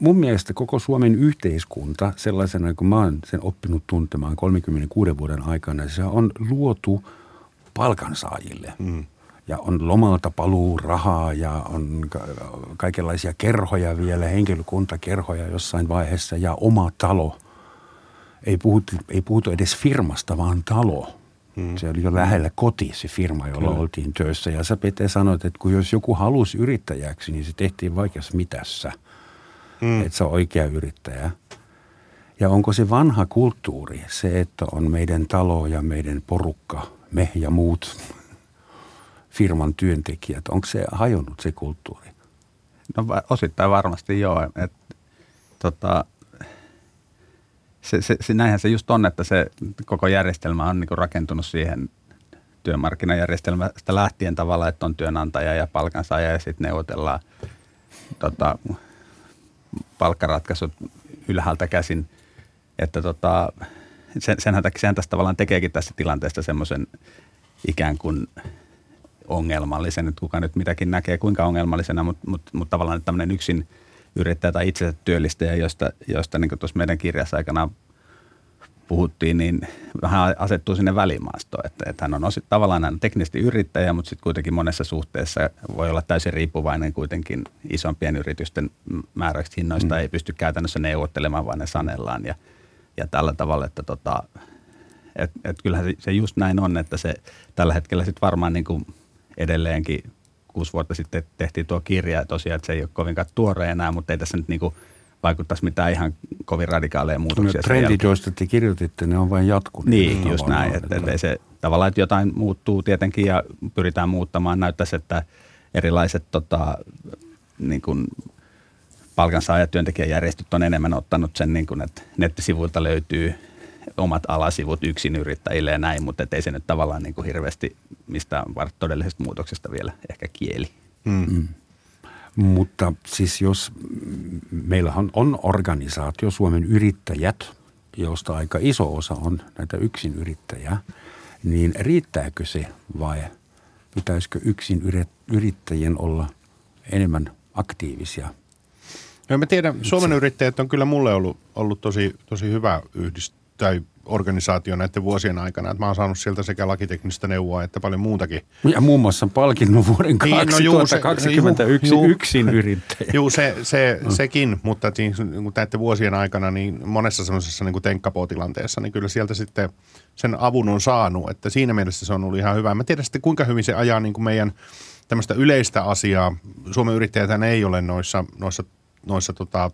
mun mielestä koko Suomen yhteiskunta, sellaisena kuin mä oon sen oppinut tuntemaan 36 vuoden aikana, se on luotu palkansaajille. Mm. Ja on lomalta paluu rahaa ja on kaikenlaisia kerhoja vielä, henkilökuntakerhoja jossain vaiheessa ja oma talo. Ei puhutu, ei puhutu edes firmasta, vaan talo – Mm. Se oli jo lähellä koti se firma, jolla Kyllä. oltiin töissä. Ja sä Pete sanoit, että kun jos joku halusi yrittäjäksi, niin se tehtiin vaikeassa mitässä. Mm. Että se on oikea yrittäjä. Ja onko se vanha kulttuuri, se, että on meidän talo ja meidän porukka, me ja muut firman työntekijät, onko se hajonnut se kulttuuri? No osittain varmasti joo. Et, tota, se, se, se, näinhän se just on, että se koko järjestelmä on niin rakentunut siihen työmarkkinajärjestelmästä lähtien tavalla, että on työnantaja ja palkansaaja ja sitten neuvotellaan tota, palkkaratkaisut ylhäältä käsin. Että tota, sen, senhän, senhän tästä tavallaan tekeekin tässä tilanteesta semmoisen ikään kuin ongelmallisen, että kuka nyt mitäkin näkee kuinka ongelmallisena, mutta, mutta, mutta tavallaan tämmöinen yksin – yrittäjä tai itsensä työllistäjä, josta, josta niin tuossa meidän kirjassa aikana puhuttiin, niin vähän asettuu sinne välimaastoon. Että, että hän on osit, tavallaan hän on teknisesti yrittäjä, mutta sitten kuitenkin monessa suhteessa voi olla täysin riippuvainen kuitenkin isompien yritysten määräistä hinnoista. Mm. Ei pysty käytännössä neuvottelemaan, vaan ne sanellaan ja, ja tällä tavalla, että tota, et, et kyllähän se just näin on, että se tällä hetkellä sitten varmaan niin kuin edelleenkin kuusi vuotta sitten tehtiin tuo kirja, ja tosiaan, että se ei ole kovinkaan tuore enää, mutta ei tässä nyt niin kuin vaikuttaisi mitään ihan kovin radikaaleja muutoksia. No, trendit, joista te kirjoititte, ne on vain jatkunut. Niin, just näin. Että, että se, tavallaan, että jotain muuttuu tietenkin ja pyritään muuttamaan. Näyttäisi, että erilaiset tota, niin kuin palkansaajatyöntekijäjärjestöt on enemmän ottanut sen, niin kuin, että nettisivuilta löytyy omat alasivut yrittäjille ja näin, mutta ei se nyt tavallaan niin kuin hirveästi mistään todellisesta muutoksesta vielä ehkä kieli. Mm. Mm. Mutta siis jos meillähän on organisaatio Suomen yrittäjät, josta aika iso osa on näitä yrittäjää, niin riittääkö se vai pitäisikö yksin yrittäjien olla enemmän aktiivisia? No mä tiedän, Suomen yrittäjät on kyllä mulle ollut, ollut tosi, tosi hyvä yhdistys tai organisaatio näiden vuosien aikana. Että mä oon saanut sieltä sekä lakiteknistä neuvoa että paljon muutakin. Ja muun muassa palkinnut vuoden niin, 2021 no juu, yksin yrittäjä. Joo, se, se, mm. sekin, mutta näiden vuosien aikana niin monessa semmoisessa niin tenkkapoo-tilanteessa, niin kyllä sieltä sitten sen avun on saanut. Että siinä mielessä se on ollut ihan hyvä. Mä tiedän sitten kuinka hyvin se ajaa niin kuin meidän tämmöistä yleistä asiaa. Suomen yrittäjät ei ole noissa, noissa noissa tota,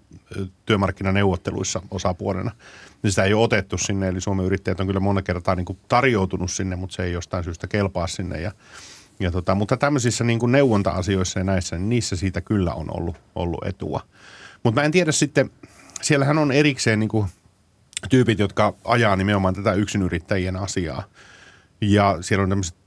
työmarkkinaneuvotteluissa osapuolena. Niin sitä ei ole otettu sinne, eli Suomen yrittäjät on kyllä monta kertaa niin kuin tarjoutunut sinne, mutta se ei jostain syystä kelpaa sinne. Ja, ja tota, mutta tämmöisissä niin kuin neuvonta-asioissa ja näissä, niin niissä siitä kyllä on ollut, ollut etua. Mutta mä en tiedä sitten, siellähän on erikseen niin kuin tyypit, jotka ajaa nimenomaan tätä yksinyrittäjien asiaa. Ja siellä on tämmöiset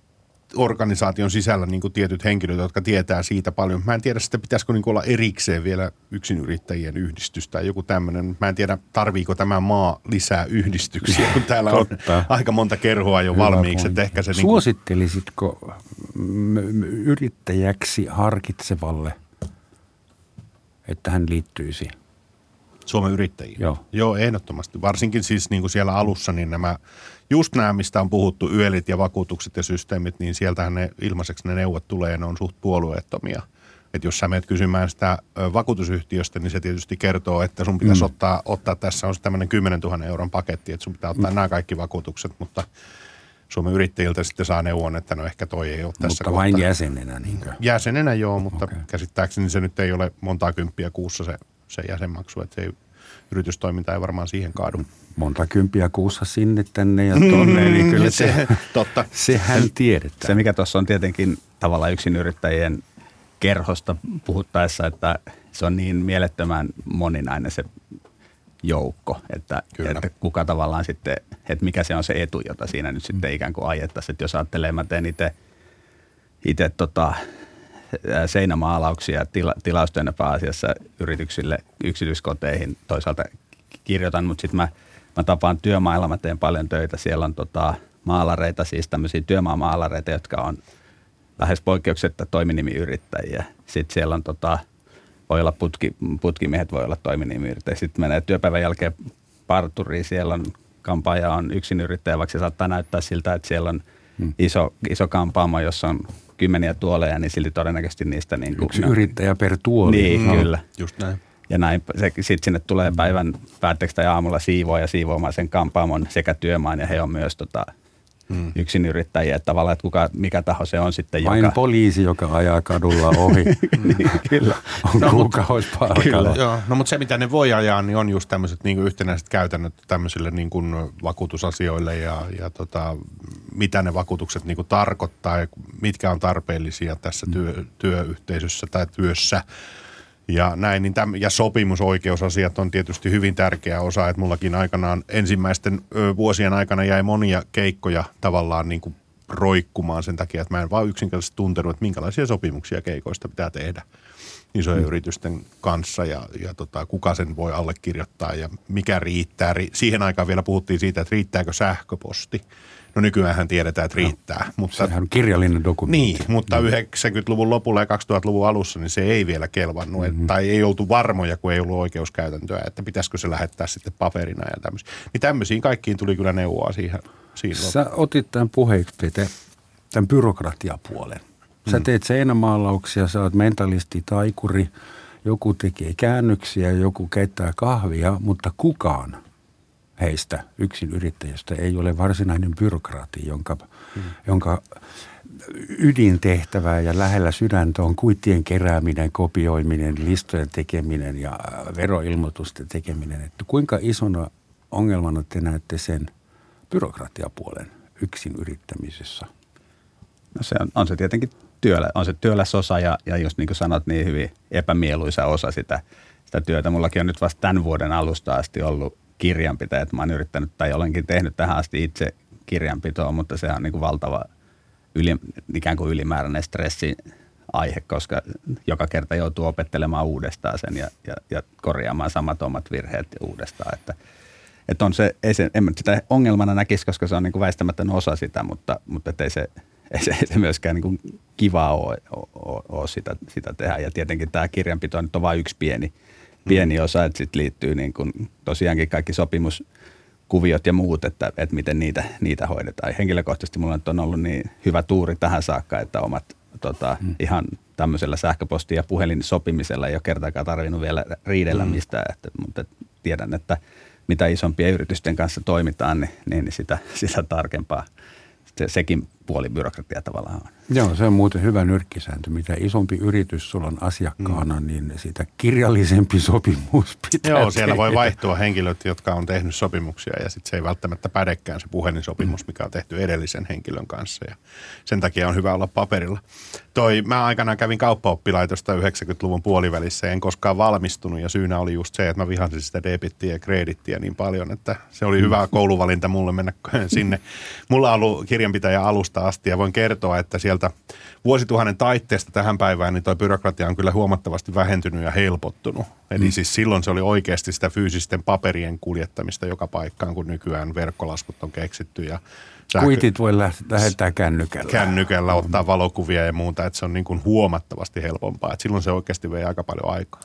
organisaation sisällä niin tietyt henkilöt, jotka tietää siitä paljon. Mä en tiedä sitten, pitäisikö niin olla erikseen vielä yksinyrittäjien yhdistys tai joku tämmöinen. Mä en tiedä, tarviiko tämä maa lisää yhdistyksiä, kun täällä on aika monta kerhoa jo Hyvä valmiiksi. Että ehkä se niin kuin... Suosittelisitko yrittäjäksi harkitsevalle, että hän liittyisi Suomen yrittäjiä. Joo. Joo, ehdottomasti. Varsinkin siis niin kuin siellä alussa, niin nämä, just nämä, mistä on puhuttu, yölit ja vakuutukset ja systeemit, niin sieltähän ne ilmaiseksi ne neuvot tulee ja ne on suht puolueettomia. Että jos sä menet kysymään sitä vakuutusyhtiöstä, niin se tietysti kertoo, että sun pitäisi mm. ottaa, ottaa, tässä on tämmöinen 10 000 euron paketti, että sun pitää ottaa mm. nämä kaikki vakuutukset, mutta Suomen yrittäjiltä sitten saa neuvon, että no ehkä toi ei ole tässä Mutta vain jäsenenä, niinkö? Jäsenenä joo, mutta okay. käsittääkseni se nyt ei ole montaa kymppiä kuussa se, se jäsenmaksu, että se ei, yritystoiminta ei varmaan siihen kaadu. Monta kymppiä kuussa sinne, tänne ja tonne, niin kyllä se, Totta. sehän tiedetään. Se, mikä tuossa on tietenkin tavallaan yksinyrittäjien kerhosta puhuttaessa, että se on niin mielettömän moninainen se joukko, että, Kyllä. että kuka tavallaan sitten, että mikä se on se etu, jota siinä nyt sitten ikään kuin ajettaisiin. Että jos ajattelee, mä teen itse, itse tota, seinämaalauksia tila, tilaustyönä pääasiassa yrityksille, yksityiskoteihin toisaalta kirjoitan, mutta sitten mä, mä tapaan työmailla, mä teen paljon töitä. Siellä on tota, maalareita, siis tämmöisiä työmaamaalareita, jotka on lähes poikkeuksetta toiminimiyrittäjiä. Sitten siellä on tota, voi olla putki, putkimiehet, voi olla toiminimiyrittäjiä. Sitten menee työpäivän jälkeen parturiin, siellä on kampaaja on yksinyrittäjä, vaikka se saattaa näyttää siltä, että siellä on Hmm. iso, iso kampaamo, jossa on kymmeniä tuoleja, niin silti todennäköisesti niistä niin kuin, Yksi yrittäjä per tuoli. Niin, No. kyllä. Just näin. Ja näin, sitten sinne tulee päivän päätteeksi tai aamulla siivoa ja siivoamaan sen kampaamon sekä työmaan ja he on myös tota, mm. yksinyrittäjiä. Että tavallaan, että kuka, mikä taho se on sitten, Vain joka... poliisi, joka ajaa kadulla ohi, niin, kyllä. on No, mutta- kuukausipalkalla. Joo, no mutta se mitä ne voi ajaa, niin on just tämmöiset niin yhtenäiset käytännöt tämmöisille niin kuin vakuutusasioille ja, ja tota, mitä ne vakuutukset niin kuin tarkoittaa ja mitkä on tarpeellisia tässä työ, työyhteisössä tai työssä. Ja näin, niin täm, ja sopimusoikeusasiat on tietysti hyvin tärkeä osa, että mullakin aikanaan ensimmäisten ö, vuosien aikana jäi monia keikkoja tavallaan niin kuin roikkumaan sen takia, että mä en vaan yksinkertaisesti tuntenut, että minkälaisia sopimuksia keikoista pitää tehdä isojen mm. yritysten kanssa ja, ja tota, kuka sen voi allekirjoittaa ja mikä riittää. Ri- Siihen aikaan vielä puhuttiin siitä, että riittääkö sähköposti. No nykyään tiedetään, että riittää, mutta Sehän on kirjallinen dokumentti. niin, mutta 90-luvun lopulla ja 2000-luvun alussa niin se ei vielä kelvannut, mm-hmm. tai ei oltu varmoja, kun ei ollut oikeuskäytäntöä, että pitäisikö se lähettää sitten paperina ja tämmöisiä. Niin tämmöisiin kaikkiin tuli kyllä neuvoa siihen. siihen Sä otit tämän puheeksi, Pete, tämän byrokratiapuolen. Sä teet seinämaalauksia, sä oot mentalisti, taikuri, joku tekee käännöksiä, joku keittää kahvia, mutta kukaan heistä yksin yrittäjistä ei ole varsinainen byrokraatti, jonka, mm. jonka ydintehtävä ja lähellä sydäntä on kuittien kerääminen, kopioiminen, listojen tekeminen ja äh, veroilmoitusten tekeminen. Että kuinka isona ongelmana te näette sen byrokratiapuolen yksin yrittämisessä? No se on, on se tietenkin työllä, on se työläs osa ja, ja just niin kuin sanot, niin hyvin epämieluisa osa sitä, sitä työtä. Mullakin on nyt vasta tämän vuoden alusta asti ollut kirjanpitäjä, että mä oon yrittänyt tai olenkin tehnyt tähän asti itse kirjanpitoa, mutta se on niin kuin valtava yli, ikään kuin ylimääräinen stressi aihe, koska joka kerta joutuu opettelemaan uudestaan sen ja, ja, ja korjaamaan samat omat virheet uudestaan. Että, että on se, ei se, en sitä ongelmana näkisi, koska se on niin kuin väistämätön osa sitä, mutta, mutta ei se, ei se, ei se myöskään niin kuin kivaa ole, ole, ole sitä, sitä tehdä. Ja tietenkin tämä kirjanpito nyt on vain yksi pieni, pieni osa, että sitten liittyy niin kuin tosiaankin kaikki sopimuskuviot ja muut, että, että miten niitä, niitä hoidetaan. Henkilökohtaisesti mulla nyt on ollut niin hyvä tuuri tähän saakka, että omat tota, hmm. ihan tämmöisellä sähköposti- ja puhelinsopimisella ei ole kertaakaan tarvinnut vielä riidellä hmm. mistään, että, mutta tiedän, että mitä isompien yritysten kanssa toimitaan, niin, niin sitä, sitä tarkempaa se, sekin puoli byrokratia tavallaan on. Joo, se on muuten hyvä nyrkkisääntö. Mitä isompi yritys sulla on asiakkaana, mm. niin sitä kirjallisempi sopimus pitää Joo, siellä tehdä. voi vaihtua henkilöt, jotka on tehnyt sopimuksia ja sitten se ei välttämättä pädekään se puhelinsopimus, mikä on tehty edellisen henkilön kanssa ja sen takia on hyvä olla paperilla. Toi, mä aikanaan kävin kauppaoppilaitosta 90-luvun puolivälissä, en koskaan valmistunut ja syynä oli just se, että mä vihasin sitä debittiä ja kredittiä niin paljon, että se oli hyvä kouluvalinta mulle mennä sinne. Mulla on ollut kirjanpitäjä alusta asti ja voin kertoa, että sieltä vuosituhannen taitteesta tähän päivään niin toi byrokratia on kyllä huomattavasti vähentynyt ja helpottunut. Eli mm. siis silloin se oli oikeasti sitä fyysisten paperien kuljettamista joka paikkaan, kun nykyään verkkolaskut on keksitty ja sähkö- Kuitit voi lähettää kännykällä. kännykällä ottaa valokuvia ja muuta, että se on niin kuin huomattavasti helpompaa. Et silloin se oikeasti vei aika paljon aikaa.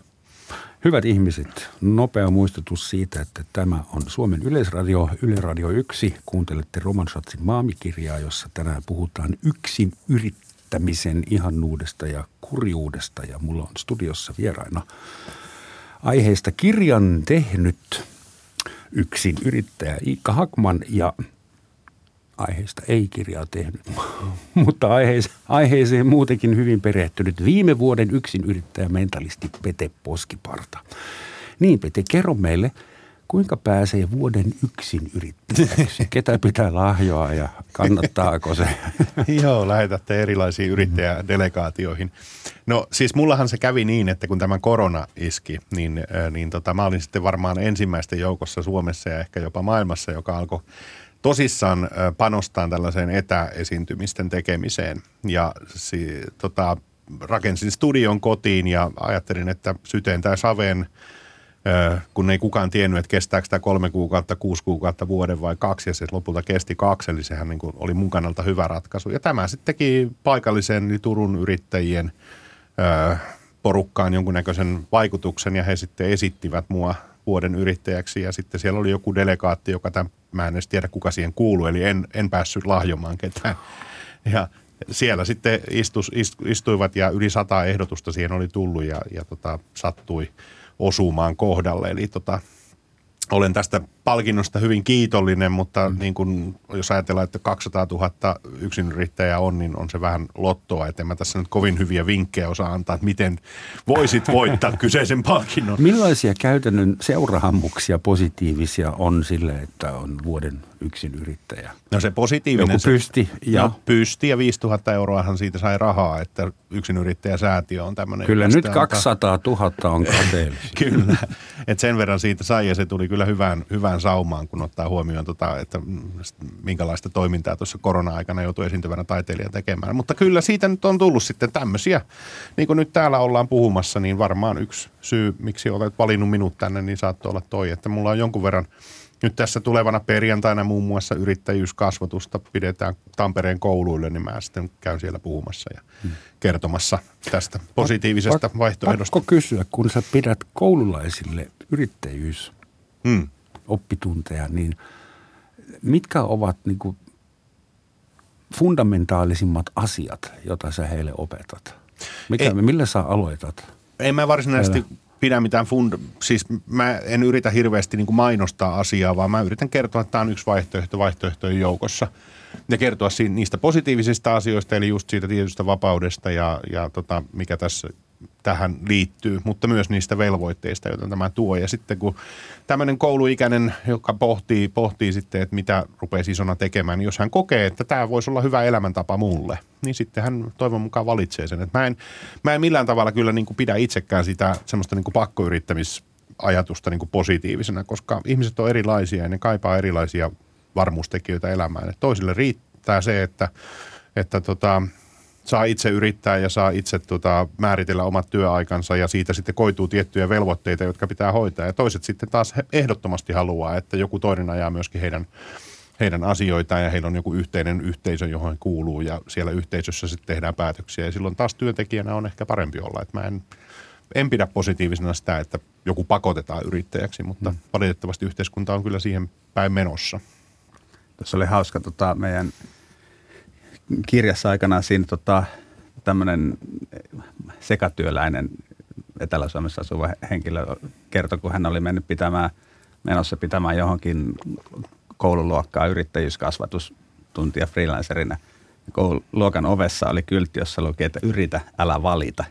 Hyvät ihmiset, nopea muistutus siitä, että tämä on Suomen Yleisradio, Yle Radio 1. Kuuntelette Roman Schatzin maamikirjaa, jossa tänään puhutaan yksin yrittämisen ihannuudesta ja kurjuudesta. Ja mulla on studiossa vieraina aiheesta kirjan tehnyt yksin yrittäjä Iikka Hakman ja aiheesta ei kirjaa tehnyt, mutta aiheeseen, aiheeseen muutenkin hyvin perehtynyt viime vuoden yksin yrittäjä mentalisti Pete Poskiparta. Niin Pete, kerro meille, kuinka pääsee vuoden yksin yrittäjäksi? Ketä pitää lahjoa ja kannattaako se? Joo, lähetätte erilaisiin yrittäjädelegaatioihin. No siis mullahan se kävi niin, että kun tämä korona iski, niin, äh, niin tota, mä olin sitten varmaan ensimmäisten joukossa Suomessa ja ehkä jopa maailmassa, joka alkoi tosissaan panostaa tällaiseen etäesiintymisten tekemiseen. Ja si, tota, rakensin studion kotiin ja ajattelin, että syteen tai saveen, kun ei kukaan tiennyt, että kestääkö tämä kolme kuukautta, kuusi kuukautta, vuoden vai kaksi, ja se lopulta kesti kaksi, eli sehän niin kuin oli mun kannalta hyvä ratkaisu. Ja tämä sitten teki paikallisen eli Turun yrittäjien porukkaan jonkunnäköisen vaikutuksen, ja he sitten esittivät mua vuoden yrittäjäksi, ja sitten siellä oli joku delegaatti, joka tämän mä en edes tiedä kuka siihen kuuluu, eli en, en päässyt lahjomaan ketään. Ja siellä sitten istus, istuivat ja yli sata ehdotusta siihen oli tullut ja, ja tota, sattui osumaan kohdalle. Eli tota, olen tästä palkinnosta hyvin kiitollinen, mutta mm. niin kun, jos ajatellaan, että 200 000 yksinyrittäjää on, niin on se vähän lottoa. Että en mä tässä nyt kovin hyviä vinkkejä osaa antaa, että miten voisit voittaa kyseisen palkinnon. Millaisia käytännön seuraamuksia positiivisia on sille, että on vuoden yksinyrittäjä? No se positiivinen. Joku pysti. Ja... No, pysti ja 5000 euroahan siitä sai rahaa, että yksinyrittäjäsäätiö on tämmöinen. Kyllä nyt 200 000 on kateellisia. kyllä, että sen verran siitä sai ja se tuli kyllä hyvään, hyvään saumaan, kun ottaa huomioon, tota, että minkälaista toimintaa tuossa korona-aikana joutui esiintyvänä taiteilijan tekemään. Mutta kyllä siitä nyt on tullut sitten tämmöisiä, niin kuin nyt täällä ollaan puhumassa, niin varmaan yksi syy, miksi olet valinnut minut tänne, niin saattoi olla toi, että mulla on jonkun verran – nyt tässä tulevana perjantaina muun muassa yrittäjyyskasvatusta pidetään Tampereen kouluille, niin mä sitten käyn siellä puhumassa ja hmm. kertomassa tästä positiivisesta Pak- vaihtoehdosta. Pakko kysyä, kun sä pidät koululaisille yrittäjyys hmm. oppitunteja, niin mitkä ovat niin kuin fundamentaalisimmat asiat, joita sä heille opetat? Mikä, Ei, millä sä aloitat? Ei mä varsinaisesti Älä pidä mitään fund... Siis mä en yritä hirveästi niin kuin mainostaa asiaa, vaan mä yritän kertoa, että tämä on yksi vaihtoehto vaihtoehtojen joukossa. Ja kertoa niistä positiivisista asioista, eli just siitä tietystä vapaudesta ja, ja tota, mikä tässä tähän liittyy, mutta myös niistä velvoitteista, joita tämä tuo. Ja sitten kun tämmöinen kouluikäinen, joka pohtii, pohtii sitten, että mitä rupeaa isona tekemään, niin jos hän kokee, että tämä voisi olla hyvä elämäntapa mulle, niin sitten hän toivon mukaan valitsee sen. Että mä, en, mä en millään tavalla kyllä niin kuin pidä itsekään sitä semmoista niin kuin pakkoyrittämisajatusta niin kuin positiivisena, koska ihmiset on erilaisia ja ne kaipaa erilaisia varmuustekijöitä elämään. Että toisille riittää se, että, että tota, saa itse yrittää ja saa itse tota, määritellä omat työaikansa ja siitä sitten koituu tiettyjä velvoitteita, jotka pitää hoitaa. Ja toiset sitten taas ehdottomasti haluaa, että joku toinen ajaa myöskin heidän, heidän asioitaan ja heillä on joku yhteinen yhteisö, johon kuuluu ja siellä yhteisössä sitten tehdään päätöksiä. Ja silloin taas työntekijänä on ehkä parempi olla. Että mä en, en pidä positiivisena sitä, että joku pakotetaan yrittäjäksi, mutta mm. valitettavasti yhteiskunta on kyllä siihen päin menossa. Tässä oli hauska tota, meidän kirjassa aikanaan siinä tota, tämmöinen sekatyöläinen Etelä-Suomessa asuva henkilö kertoi, kun hän oli mennyt pitämään, menossa pitämään johonkin koululuokkaa yrittäjyyskasvatustuntia freelancerina. Luokan ovessa oli kyltti, jossa luki, että yritä, älä valita.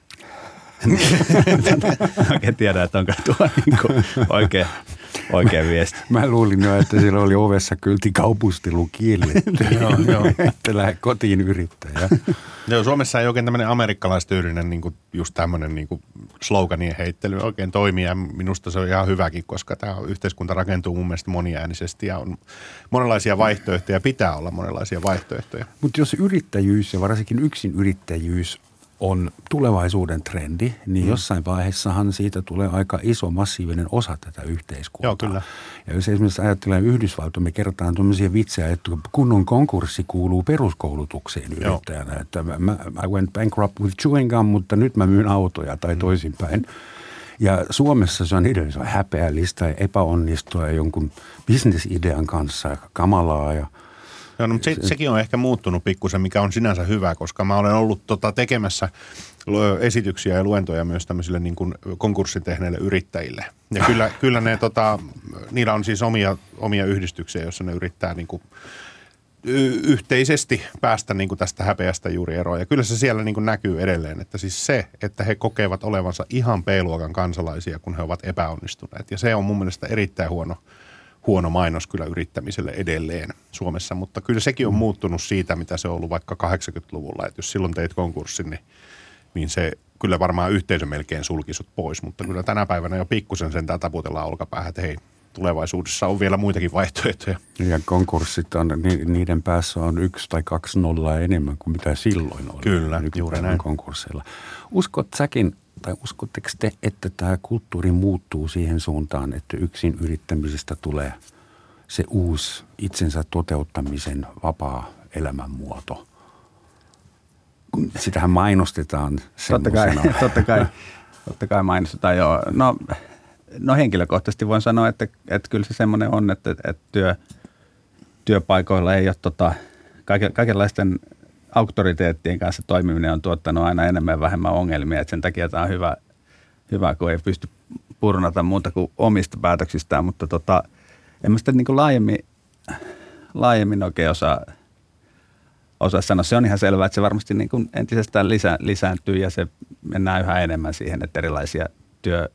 Oikein tiedä, että onko tuo niin oikein Oikea viesti. Mä luulin jo, että siellä oli ovessa kylti kaupustelu kielletty. joo, joo. että lähde kotiin yrittäjä. joo, Suomessa ei oikein tämmöinen amerikkalaistyylinen niin kuin just tämmöinen niin kuin sloganien heittely oikein toimii ja minusta se on ihan hyväkin, koska tämä yhteiskunta rakentuu mun mielestä moniäänisesti ja on monenlaisia vaihtoehtoja, pitää olla monenlaisia vaihtoehtoja. Mutta jos yrittäjyys ja varsinkin yksin yrittäjyys on tulevaisuuden trendi, niin mm. jossain vaiheessahan siitä tulee aika iso massiivinen osa tätä yhteiskuntaa. Joo, kyllä. Ja jos esimerkiksi ajattelee Yhdysvaltoja, me kerrotaan tuommoisia vitsejä, että kunnon konkurssi kuuluu peruskoulutukseen yrittäjänä. Joo. Että mä, I went bankrupt with chewing gum, mutta nyt mä myyn autoja tai mm. toisinpäin. Ja Suomessa se on edelleen se on häpeällistä ja epäonnistua jonkun bisnesidean kanssa ja kamalaa ja Joo, no, mutta se, sekin on ehkä muuttunut pikkusen, mikä on sinänsä hyvä, koska mä olen ollut tota, tekemässä esityksiä ja luentoja myös tämmöisille niin kuin konkurssin tehneille yrittäjille. Ja kyllä, kyllä ne, tota, niillä on siis omia, omia yhdistyksiä, joissa ne yrittää niin kuin, y- yhteisesti päästä niin kuin tästä häpeästä juuri eroon. Ja kyllä se siellä niin kuin näkyy edelleen, että siis se, että he kokevat olevansa ihan P-luokan kansalaisia, kun he ovat epäonnistuneet. Ja se on mun mielestä erittäin huono, huono mainos kyllä yrittämiselle edelleen Suomessa, mutta kyllä sekin on mm. muuttunut siitä, mitä se on ollut vaikka 80-luvulla. Että jos silloin teit konkurssin, niin, niin se kyllä varmaan yhteisö melkein sulkisut pois, mutta kyllä tänä päivänä jo pikkusen sen taputellaan olkapäähän, että hei, tulevaisuudessa on vielä muitakin vaihtoehtoja. Ja konkurssit on, niiden päässä on yksi tai kaksi nollaa enemmän kuin mitä silloin oli. Kyllä, juuri näin. konkursseilla. Uskot säkin, tai uskotteko te, että tämä kulttuuri muuttuu siihen suuntaan, että yksin yrittämisestä tulee se uusi itsensä toteuttamisen vapaa elämänmuoto? Sitähän mainostetaan Totta kai, totta kai, totta kai mainostetaan, joo. No No henkilökohtaisesti voin sanoa, että, että kyllä se semmoinen on, että, että työ, työpaikoilla ei ole tota, kaiken, kaikenlaisten auktoriteettien kanssa toimiminen on tuottanut aina enemmän ja vähemmän ongelmia. Että sen takia tämä on hyvä, hyvä, kun ei pysty purnata muuta kuin omista päätöksistään, mutta tota, en mä sitä niin laajemmin, laajemmin oikein osaa, osaa sanoa. Se on ihan selvää, että se varmasti niin kuin entisestään lisä, lisääntyy ja se mennään yhä enemmän siihen, että erilaisia työ,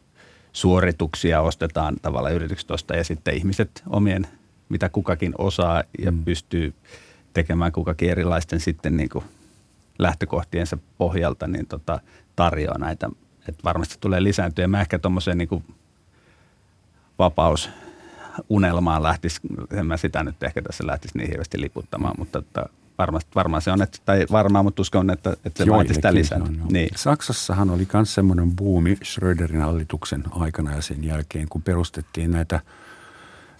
suorituksia ostetaan tavallaan yrityksestä ja sitten ihmiset omien, mitä kukakin osaa ja mm. pystyy tekemään kukakin erilaisten sitten niin kuin lähtökohtiensa pohjalta, niin tota, tarjoaa näitä. että varmasti tulee lisääntyä. Mä ehkä tuommoiseen niin vapaus unelmaan lähtisi, en mä sitä nyt ehkä tässä lähtisi niin hirveästi liputtamaan, mutta että varmasti, varmaan se on, että, tai varmaan, mutta uskon, että, että se vaatii sitä lisää. Niin. Saksassahan oli myös semmoinen buumi Schröderin hallituksen aikana ja sen jälkeen, kun perustettiin näitä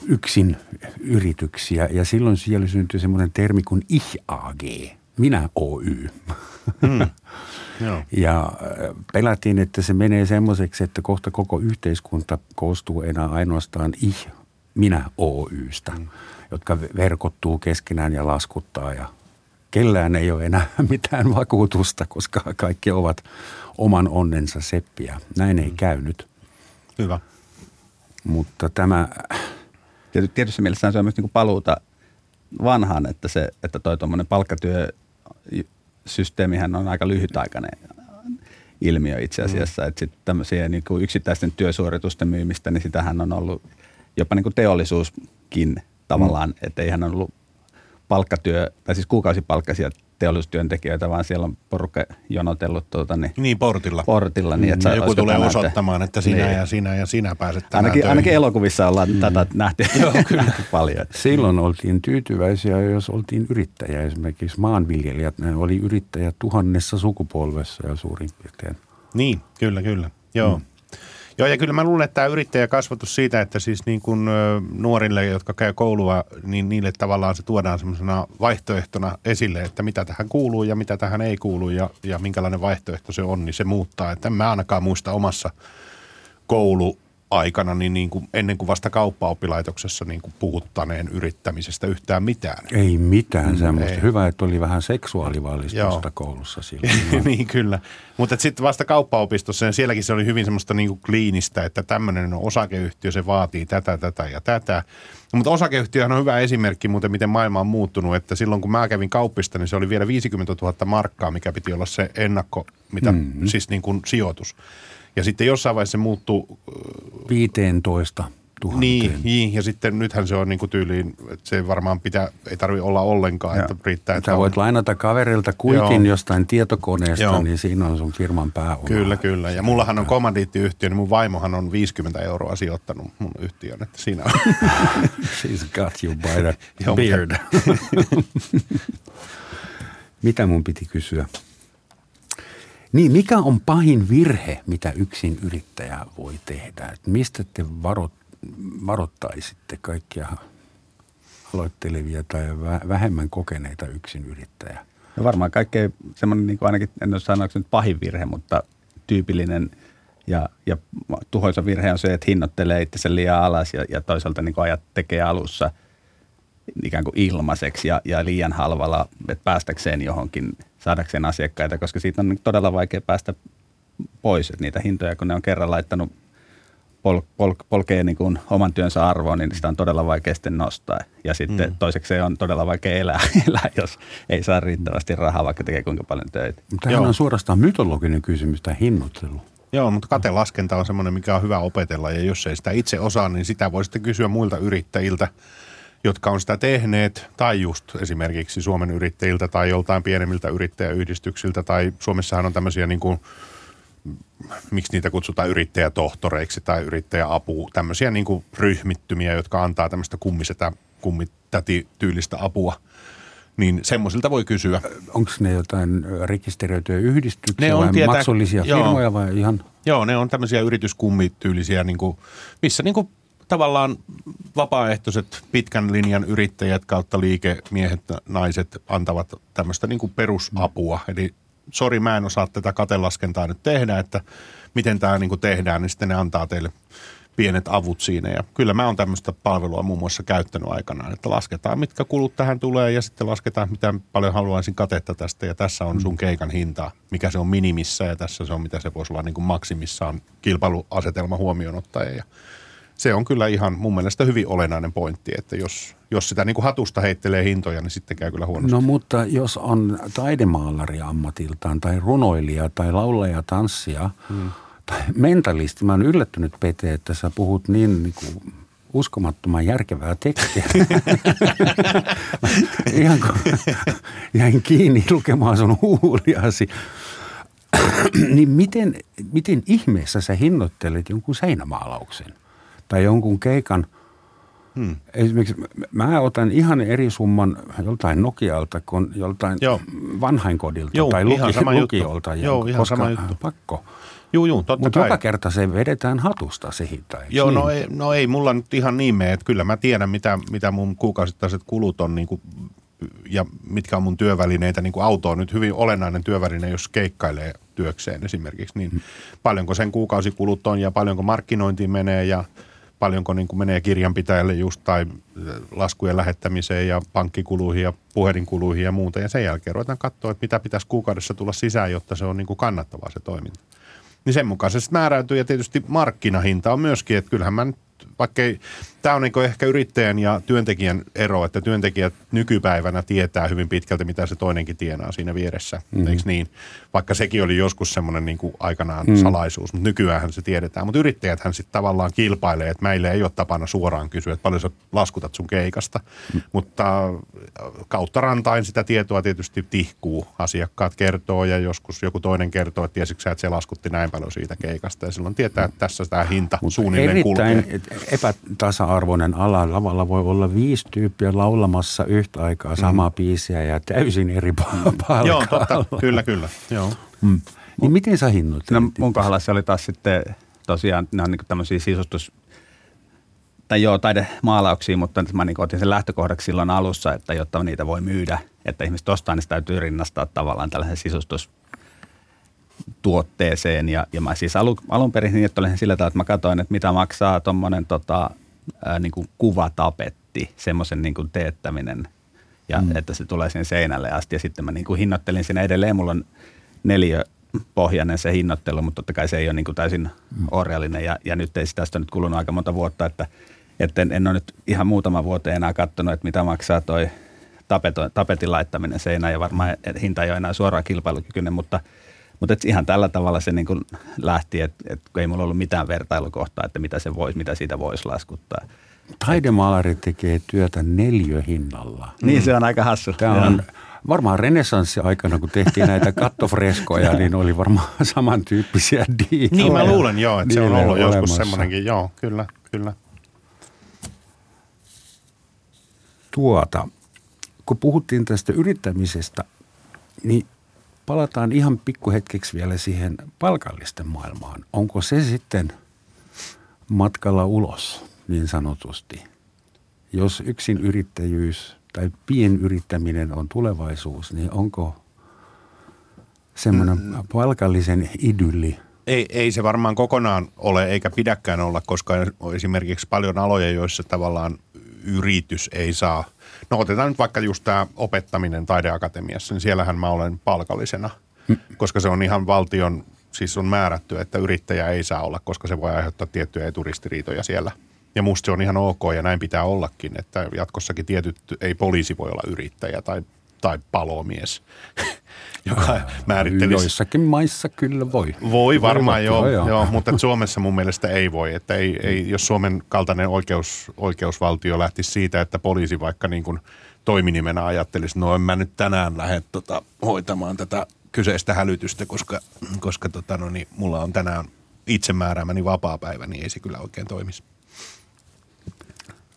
yksin yrityksiä ja silloin siellä syntyi semmoinen termi kuin Ich AG, minä Oy. Mm. Ja äh, pelättiin, että se menee semmoiseksi, että kohta koko yhteiskunta koostuu enää ainoastaan Ich, minä Oystä, mm. jotka verkottuu keskenään ja laskuttaa ja kellään ei ole enää mitään vakuutusta, koska kaikki ovat oman onnensa seppiä. Näin ei mm. käynyt. Hyvä. Mutta tämä... Tietysti mielessä se on myös niin kuin paluuta vanhaan, että, se, että toi tuommoinen palkkatyösysteemihän on aika lyhytaikainen ilmiö itse mm. asiassa. Mm. Että sitten tämmöisiä niin kuin yksittäisten työsuoritusten myymistä, niin sitähän on ollut jopa niin kuin teollisuuskin tavallaan, mm. että eihän on ollut palkkatyö, tai siis kuukausipalkkaisia teollisuustyöntekijöitä, vaan siellä on porukka jonotellut tuota, niin, niin portilla. portilla niin, että mm, joku tulee osoittamaan, että, että sinä niin. ja sinä ja sinä pääset tänään ainakin, ainakin elokuvissa ollaan mm. tätä nähty Joo, kyllä. paljon. Silloin oltiin tyytyväisiä, jos oltiin yrittäjä. Esimerkiksi maanviljelijät, ne oli yrittäjä tuhannessa sukupolvessa ja suurin piirtein. Niin, kyllä, kyllä. Joo. Mm. Joo, ja kyllä mä luulen, että tämä yrittäjäkasvatus siitä, että siis niin kuin nuorille, jotka käy koulua, niin niille tavallaan se tuodaan semmoisena vaihtoehtona esille, että mitä tähän kuuluu ja mitä tähän ei kuulu ja, ja minkälainen vaihtoehto se on, niin se muuttaa. Että en mä ainakaan muista omassa koulu aikana, niin, niin kuin ennen kuin vasta kauppaoppilaitoksessa niin kuin puhuttaneen yrittämisestä yhtään mitään. Ei mitään mm, semmoista. Ei. Hyvä, että oli vähän seksuaalivalistusta koulussa silloin. niin kyllä. Mutta sitten vasta kauppaopistossa, ja sielläkin se oli hyvin semmoista niin kuin kliinistä, että tämmöinen osakeyhtiö, se vaatii tätä, tätä ja tätä. Mutta osakeyhtiöhän on hyvä esimerkki muuten, miten maailma on muuttunut, että silloin kun mä kävin kauppista, niin se oli vielä 50 000 markkaa, mikä piti olla se ennakko, mitä, mm. siis niin kuin sijoitus. Ja sitten jossain vaiheessa se muuttuu... 15 000. Niin, niin, ja sitten nythän se on niin kuin tyyliin, että se varmaan pitää, ei tarvi olla ollenkaan, ja. että riittää. Että Sä voit on... lainata kaverilta kuitin Joo. jostain tietokoneesta, Joo. niin siinä on sun firman pääoma. Kyllä, kyllä. Ja mullahan on kommandiittiyhtiö, niin mun vaimohan on 50 euroa sijoittanut mun yhtiön, että siinä on. She's got you by the beard. Mitä mun piti kysyä? Niin, mikä on pahin virhe, mitä yksin yrittäjä voi tehdä? Et mistä te varot, varoittaisitte kaikkia aloittelevia tai vähemmän kokeneita yksin yrittäjä? No varmaan kaikkein semmoinen, niin kuin ainakin en ole sanoa nyt pahin virhe, mutta tyypillinen Ja, ja tuhoisa virhe on se, että hinnoittelee itsensä liian alas ja, ja toisaalta niin ajat tekee alussa ikään kuin ilmaiseksi ja, ja liian halvalla, että päästäkseen johonkin, saadakseen asiakkaita, koska siitä on todella vaikea päästä pois, että niitä hintoja, kun ne on kerran laittanut pol, pol, polkee niin kuin oman työnsä arvoon, niin sitä on todella vaikea sitten nostaa. Ja sitten mm. toiseksi se on todella vaikea elää, elää, jos ei saa riittävästi rahaa, vaikka tekee kuinka paljon töitä. Tämä on suorastaan mytologinen kysymys, tämä hinnoittelu. Joo, mutta katelaskenta on semmoinen, mikä on hyvä opetella ja jos ei sitä itse osaa, niin sitä voi sitten kysyä muilta yrittäjiltä, jotka on sitä tehneet, tai just esimerkiksi Suomen yrittäjiltä tai joltain pienemmiltä yrittäjäyhdistyksiltä, tai Suomessahan on tämmöisiä niin kuin miksi niitä kutsutaan yrittäjätohtoreiksi tai yrittäjäapu, tämmöisiä niin kuin ryhmittymiä, jotka antaa tämmöistä kummisetä, kummitäti-tyylistä apua. Niin semmoisilta voi kysyä. Onko ne jotain rekisteröityjä yhdistyksiä ne on vai tietää, maksullisia joo, firmoja vai ihan? Joo, ne on tämmöisiä yrityskummityylisiä, niin kuin, missä niin kuin tavallaan vapaaehtoiset pitkän linjan yrittäjät kautta liikemiehet, naiset antavat tämmöistä niin perusapua. Eli sori mä en osaa tätä katelaskentaa nyt tehdä, että miten tämä niin tehdään, niin sitten ne antaa teille pienet avut siinä. Ja kyllä mä oon tämmöistä palvelua muun muassa käyttänyt aikanaan, että lasketaan mitkä kulut tähän tulee ja sitten lasketaan mitä paljon haluaisin katetta tästä ja tässä on sun keikan hinta, mikä se on minimissä ja tässä se on mitä se voisi olla niin kuin maksimissaan kilpailuasetelma huomioon ottaen. Ja se on kyllä ihan mun mielestä hyvin olennainen pointti, että jos, jos sitä niin kuin hatusta heittelee hintoja, niin sitten käy kyllä huonosti. No mutta jos on taidemaalari ammatiltaan tai runoilija tai laulaja, tanssia hmm. tai mentalisti, mä oon yllättynyt Pete, että sä puhut niin, niin kuin uskomattoman järkevää tekstiä. ihan kun jäin kiinni lukemaan sun huuliasi. niin miten, miten ihmeessä sä hinnoittelet jonkun seinämaalauksen? Tai jonkun keikan. Hmm. Esimerkiksi mä otan ihan eri summan joltain Nokialta kuin joltain Joo. vanhainkodilta Joo, tai luki, sama lukiolta. Juttu. Joo, ihan sama juttu. Pakko. Joo, joo, totta Mutta joka kerta se vedetään hatusta se hinta. Joo, niin? no, ei, no ei mulla nyt ihan niin mene, että kyllä mä tiedän, mitä, mitä mun kuukausittaiset kulut on niin kuin, ja mitkä on mun työvälineitä. Niin kuin auto on nyt hyvin olennainen työväline, jos keikkailee työkseen esimerkiksi. Niin hmm. paljonko sen kuukausikulut on ja paljonko markkinointiin menee ja – paljonko niin kuin menee kirjanpitäjälle just tai laskujen lähettämiseen ja pankkikuluihin ja puhelinkuluihin ja muuta. Ja sen jälkeen ruvetaan katsoa, että mitä pitäisi kuukaudessa tulla sisään, jotta se on niin kuin kannattavaa se toiminta. Niin sen mukaisesti määräytyy ja tietysti markkinahinta on myöskin, että kyllähän mä nyt vaikka ei, tämä on niin ehkä yrittäjän ja työntekijän ero, että työntekijät nykypäivänä tietää hyvin pitkälti, mitä se toinenkin tienaa siinä vieressä, mm-hmm. eikö niin? Vaikka sekin oli joskus semmoinen niin aikanaan mm-hmm. salaisuus, mutta nykyään se tiedetään. Mutta yrittäjäthän sitten tavallaan kilpailee, että meille ei ole tapana suoraan kysyä, että paljon sä laskutat sun keikasta, mm-hmm. mutta äh, kautta rantain sitä tietoa tietysti tihkuu. Asiakkaat kertoo ja joskus joku toinen kertoo, että tiesitkö sä, että se laskutti näin paljon siitä keikasta ja silloin tietää, että tässä tämä hinta suunnilleen kulkee epätasa-arvoinen ala. Lavalla voi olla viisi tyyppiä laulamassa yhtä aikaa samaa mm. biisiä ja täysin eri palkalla. Joo, totta. Kyllä, kyllä. Joo. Mm. Niin miten sä hinnoit? No, mun kohdalla se oli taas sitten tosiaan, ne on niin tämmöisiä sisustus, tai joo, taidemaalauksia, mutta mä niin otin sen lähtökohdaksi silloin alussa, että jotta niitä voi myydä, että ihmiset ostaa, niin sitä täytyy rinnastaa tavallaan tällaisen sisustus tuotteeseen. Ja, ja mä siis alun, alun perin niin, että olin sillä tavalla, että mä katsoin, että mitä maksaa tuommoinen tota, niin kuin kuvatapetti, semmoisen niin kuin teettäminen, ja mm. että se tulee sinne seinälle asti. Ja sitten mä niin kuin hinnoittelin sinne edelleen. Mulla on neljä pohjainen se hinnoittelu, mutta totta kai se ei ole niin kuin täysin mm. orjallinen. Ja, ja nyt ei tästä nyt kulunut aika monta vuotta, että, että en, en ole nyt ihan muutama vuoteen enää katsonut, että mitä maksaa toi tapeto, tapetin laittaminen seinään. Ja varmaan hinta ei ole enää suoraan kilpailukykyinen, mutta – mutta ihan tällä tavalla se niin kuin lähti, että, että ei mulla ollut mitään vertailukohtaa, että mitä se voisi, mitä siitä voisi laskuttaa. Taidemaalari tekee työtä neljöhinnalla. Niin, se on aika hassu. Tämä on varmaan renessanssi-aikana, kun tehtiin näitä kattofreskoja, niin oli varmaan samantyyppisiä diitoja. Niin, mä luulen joo, että se on ollut joskus semmoinenkin. Joo, kyllä, kyllä. Tuota, kun puhuttiin tästä yrittämisestä, niin palataan ihan pikkuhetkeksi vielä siihen palkallisten maailmaan. Onko se sitten matkalla ulos niin sanotusti? Jos yksin yrittäjyys tai pienyrittäminen on tulevaisuus, niin onko semmoinen mm. palkallisen idylli Ei, ei se varmaan kokonaan ole eikä pidäkään olla, koska on esimerkiksi paljon aloja, joissa tavallaan yritys ei saa. No otetaan nyt vaikka just tämä opettaminen taideakatemiassa, niin siellähän mä olen palkallisena, mm. koska se on ihan valtion, siis on määrätty, että yrittäjä ei saa olla, koska se voi aiheuttaa tiettyjä eturistiriitoja siellä. Ja musta se on ihan ok ja näin pitää ollakin, että jatkossakin tietyt, ei poliisi voi olla yrittäjä tai tai palomies, joka määrittelisi. Joissakin maissa kyllä voi. Voi varmaan voi, joo, joo. joo, mutta Suomessa mun mielestä ei voi. Että ei, ei, jos Suomen kaltainen oikeus, oikeusvaltio lähtisi siitä, että poliisi vaikka niin kuin toiminimenä ajattelisi, no en mä nyt tänään lähde tota, hoitamaan tätä kyseistä hälytystä, koska, koska tota, no niin, mulla on tänään itsemääräämäni vapaa-päivä, niin ei se kyllä oikein toimisi.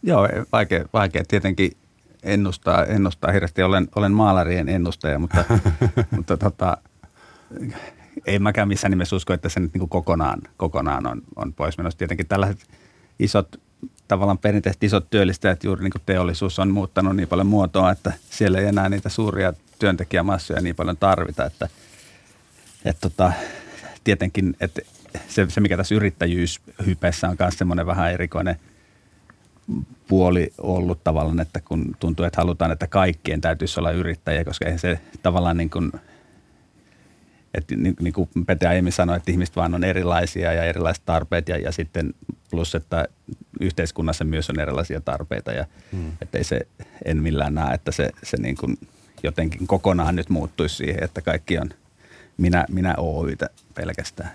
Joo, vaikea, vaikea tietenkin ennustaa, ennustaa hirveästi. Olen, olen maalarien ennustaja, mutta, mutta tota, ei mäkään missään nimessä usko, että se nyt niin kokonaan, kokonaan on, on pois menossa. Tietenkin tällaiset isot, tavallaan perinteisesti isot työllistäjät, juuri niin kuin teollisuus on muuttanut niin paljon muotoa, että siellä ei enää niitä suuria työntekijämassoja niin paljon tarvita, että, että tota, tietenkin, että se, se, mikä tässä yrittäjyyshypeessä on myös semmoinen vähän erikoinen – puoli ollut tavallaan, että kun tuntuu, että halutaan, että kaikkien täytyisi olla yrittäjiä, koska eihän se tavallaan niin kuin, että niin, niin kuin Pete aiemmin sanoi, että ihmiset vaan on erilaisia ja erilaiset tarpeet ja, ja sitten plus, että yhteiskunnassa myös on erilaisia tarpeita ja hmm. että ei se, en millään näe, että se, se niin kuin jotenkin kokonaan nyt muuttuisi siihen, että kaikki on minä, minä Oytä pelkästään.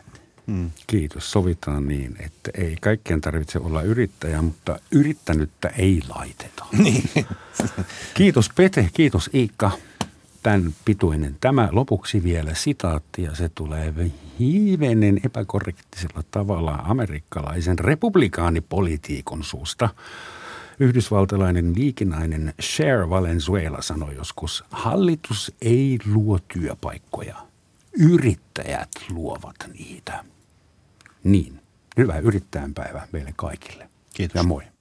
Mm. Kiitos. Sovitaan niin, että ei kaikkien tarvitse olla yrittäjä, mutta yrittänyttä ei laiteta. Niin. kiitos Pete, kiitos Iikka. Tämän pituinen tämä. Lopuksi vielä sitaatti ja se tulee hivenen epäkorrektisella tavalla amerikkalaisen republikaanipolitiikon suusta. Yhdysvaltalainen liikinainen Cher Valenzuela sanoi joskus, hallitus ei luo työpaikkoja, yrittäjät luovat niitä. Niin, hyvää yrittäjän päivää meille kaikille. Kiitos. Ja moi.